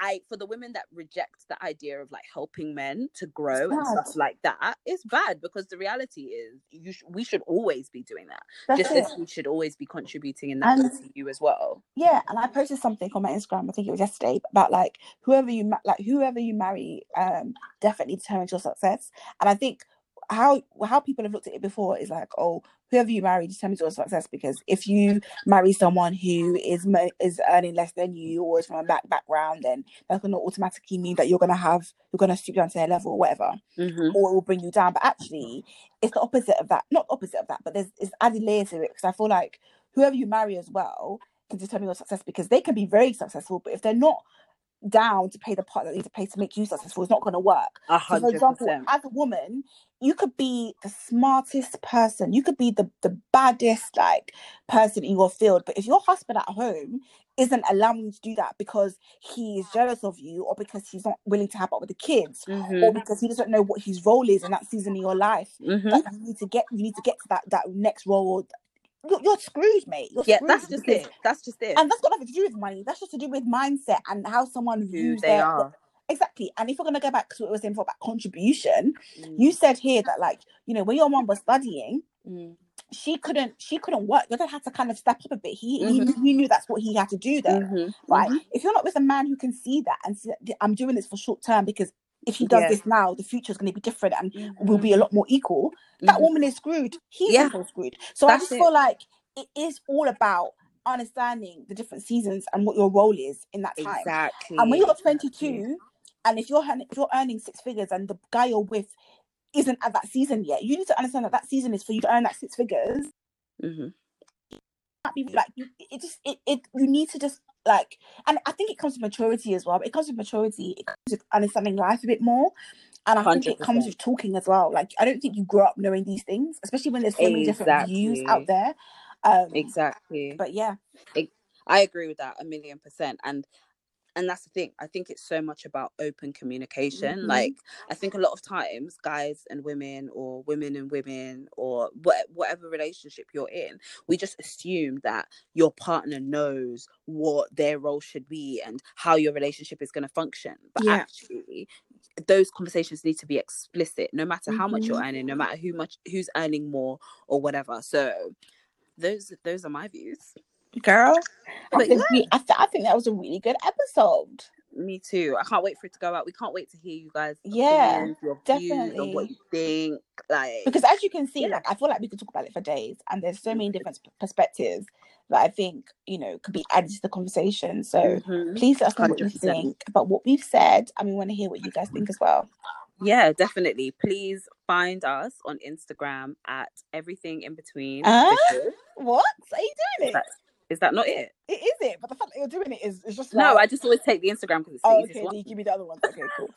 I for the women that reject the idea of like helping men to grow and stuff like that, it's bad because the reality is you sh- we should always be doing that. That's just it. as we should always be contributing in that And- to you as well. Yeah, and I posted something on my Instagram. I think it was yesterday about like whoever you ma- like whoever you marry, um, definitely determines your success. And I think how how people have looked at it before is like, oh, whoever you marry determines your success because if you marry someone who is mo- is earning less than you or is from a back background, then that's going to automatically mean that you're going to have you're going to stoop down to their level or whatever. Mm-hmm. or it will bring you down. But actually, it's the opposite of that. Not opposite of that, but there's it's added layers to it because I feel like whoever you marry as well can determine your success because they can be very successful, but if they're not down to pay the part that they need to pay to make you successful, it's not going to work. So, for example, as a woman, you could be the smartest person, you could be the the baddest like person in your field, but if your husband at home isn't allowing you to do that because he is jealous of you or because he's not willing to help out with the kids or Mm-hmm. because he doesn't know what his role is in that season in your life Mm-hmm. you need to get you need to get to that that next role or you're, you're screwed mate you're Yeah, screwed that's just it. That's just it. and that's got nothing to do with money that's just to do with mindset and how someone Who views they their are. Exactly and if we're going to go back to what we were saying before about contribution Mm, you said here that like you know when your mom was studying mm, she couldn't she couldn't work your dad had to kind of step up a bit he he, he knew that's what he had to do there mhm, right? mhm. If you're not with a man who can see that and see that I'm doing this for short term because if he does Yeah. this now, the future is going to be different and Mhm, will be a lot more equal. That mhm. woman is screwed. He's Yeah. also screwed. So I just it. feel like it is all about understanding the different seasons and what your role is in that time. Exactly. And when you're 22, and if you're earning, if you're earning six figures and the guy you're with isn't at that season yet, you need to understand that that season is for you to earn that six figures Mhm. be like you- it just it, it you need to just like and I think it comes with maturity as well. But it comes with maturity, it comes with understanding life a bit more. And I think it comes with talking as well. Like I don't think you grow up knowing these things, especially when there's so many different views out there. Um, exactly But yeah, I agree with that a million percent. And and that's the thing. I think it's so much about open communication. Mhm. Like I think a lot of times guys and women or women and women or what, whatever relationship you're in, we just assume that your partner knows what their role should be and how your relationship is going to function. But Yeah. actually those conversations need to be explicit no matter how much Mm-hmm. you're earning, no matter who much who's earning more or whatever. So those those are my views. Girl, I think, we, I, th- I think that was a really good episode. Me too. I can't wait for it to go out. We can't wait to hear you guys. Yeah, opinions, your on definitely. what you think. Like Because as you can see, Yeah. like I feel like we could talk about it for days, and there's so many different perspectives that I think you know could be added to the conversation. So Mhm. please let us know what you think about what we've said, and we want to hear what you guys think as well. yeah, definitely. Please find us on Instagram at everything in between. Official. What are you doing it? Is that not it? It is it, but the fact that you're doing it is, is just No, I just always take the Instagram because it's the Oh, easiest okay. one. You give me the other ones. Okay, cool.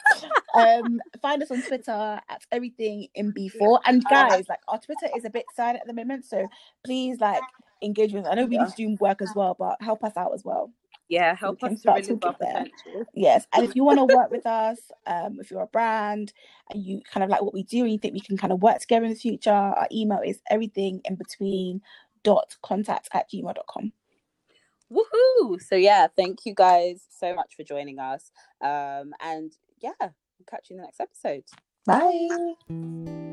um, find us on Twitter at everything in B4. And guys, like our Twitter is a bit silent at the moment, so please like engage with us. I know we need to do work as well, but help us out as well. Yeah, help can us to start talking there. potential. Yes, and if you want to work with us, um, if you're a brand and you kind of like what we do and you think we can kind of work together in the future, our email is everything in between dot contact at gmail.com. Woohoo! So yeah, thank you guys so much for joining us. Um, and yeah, catch you in the next episode. Bye.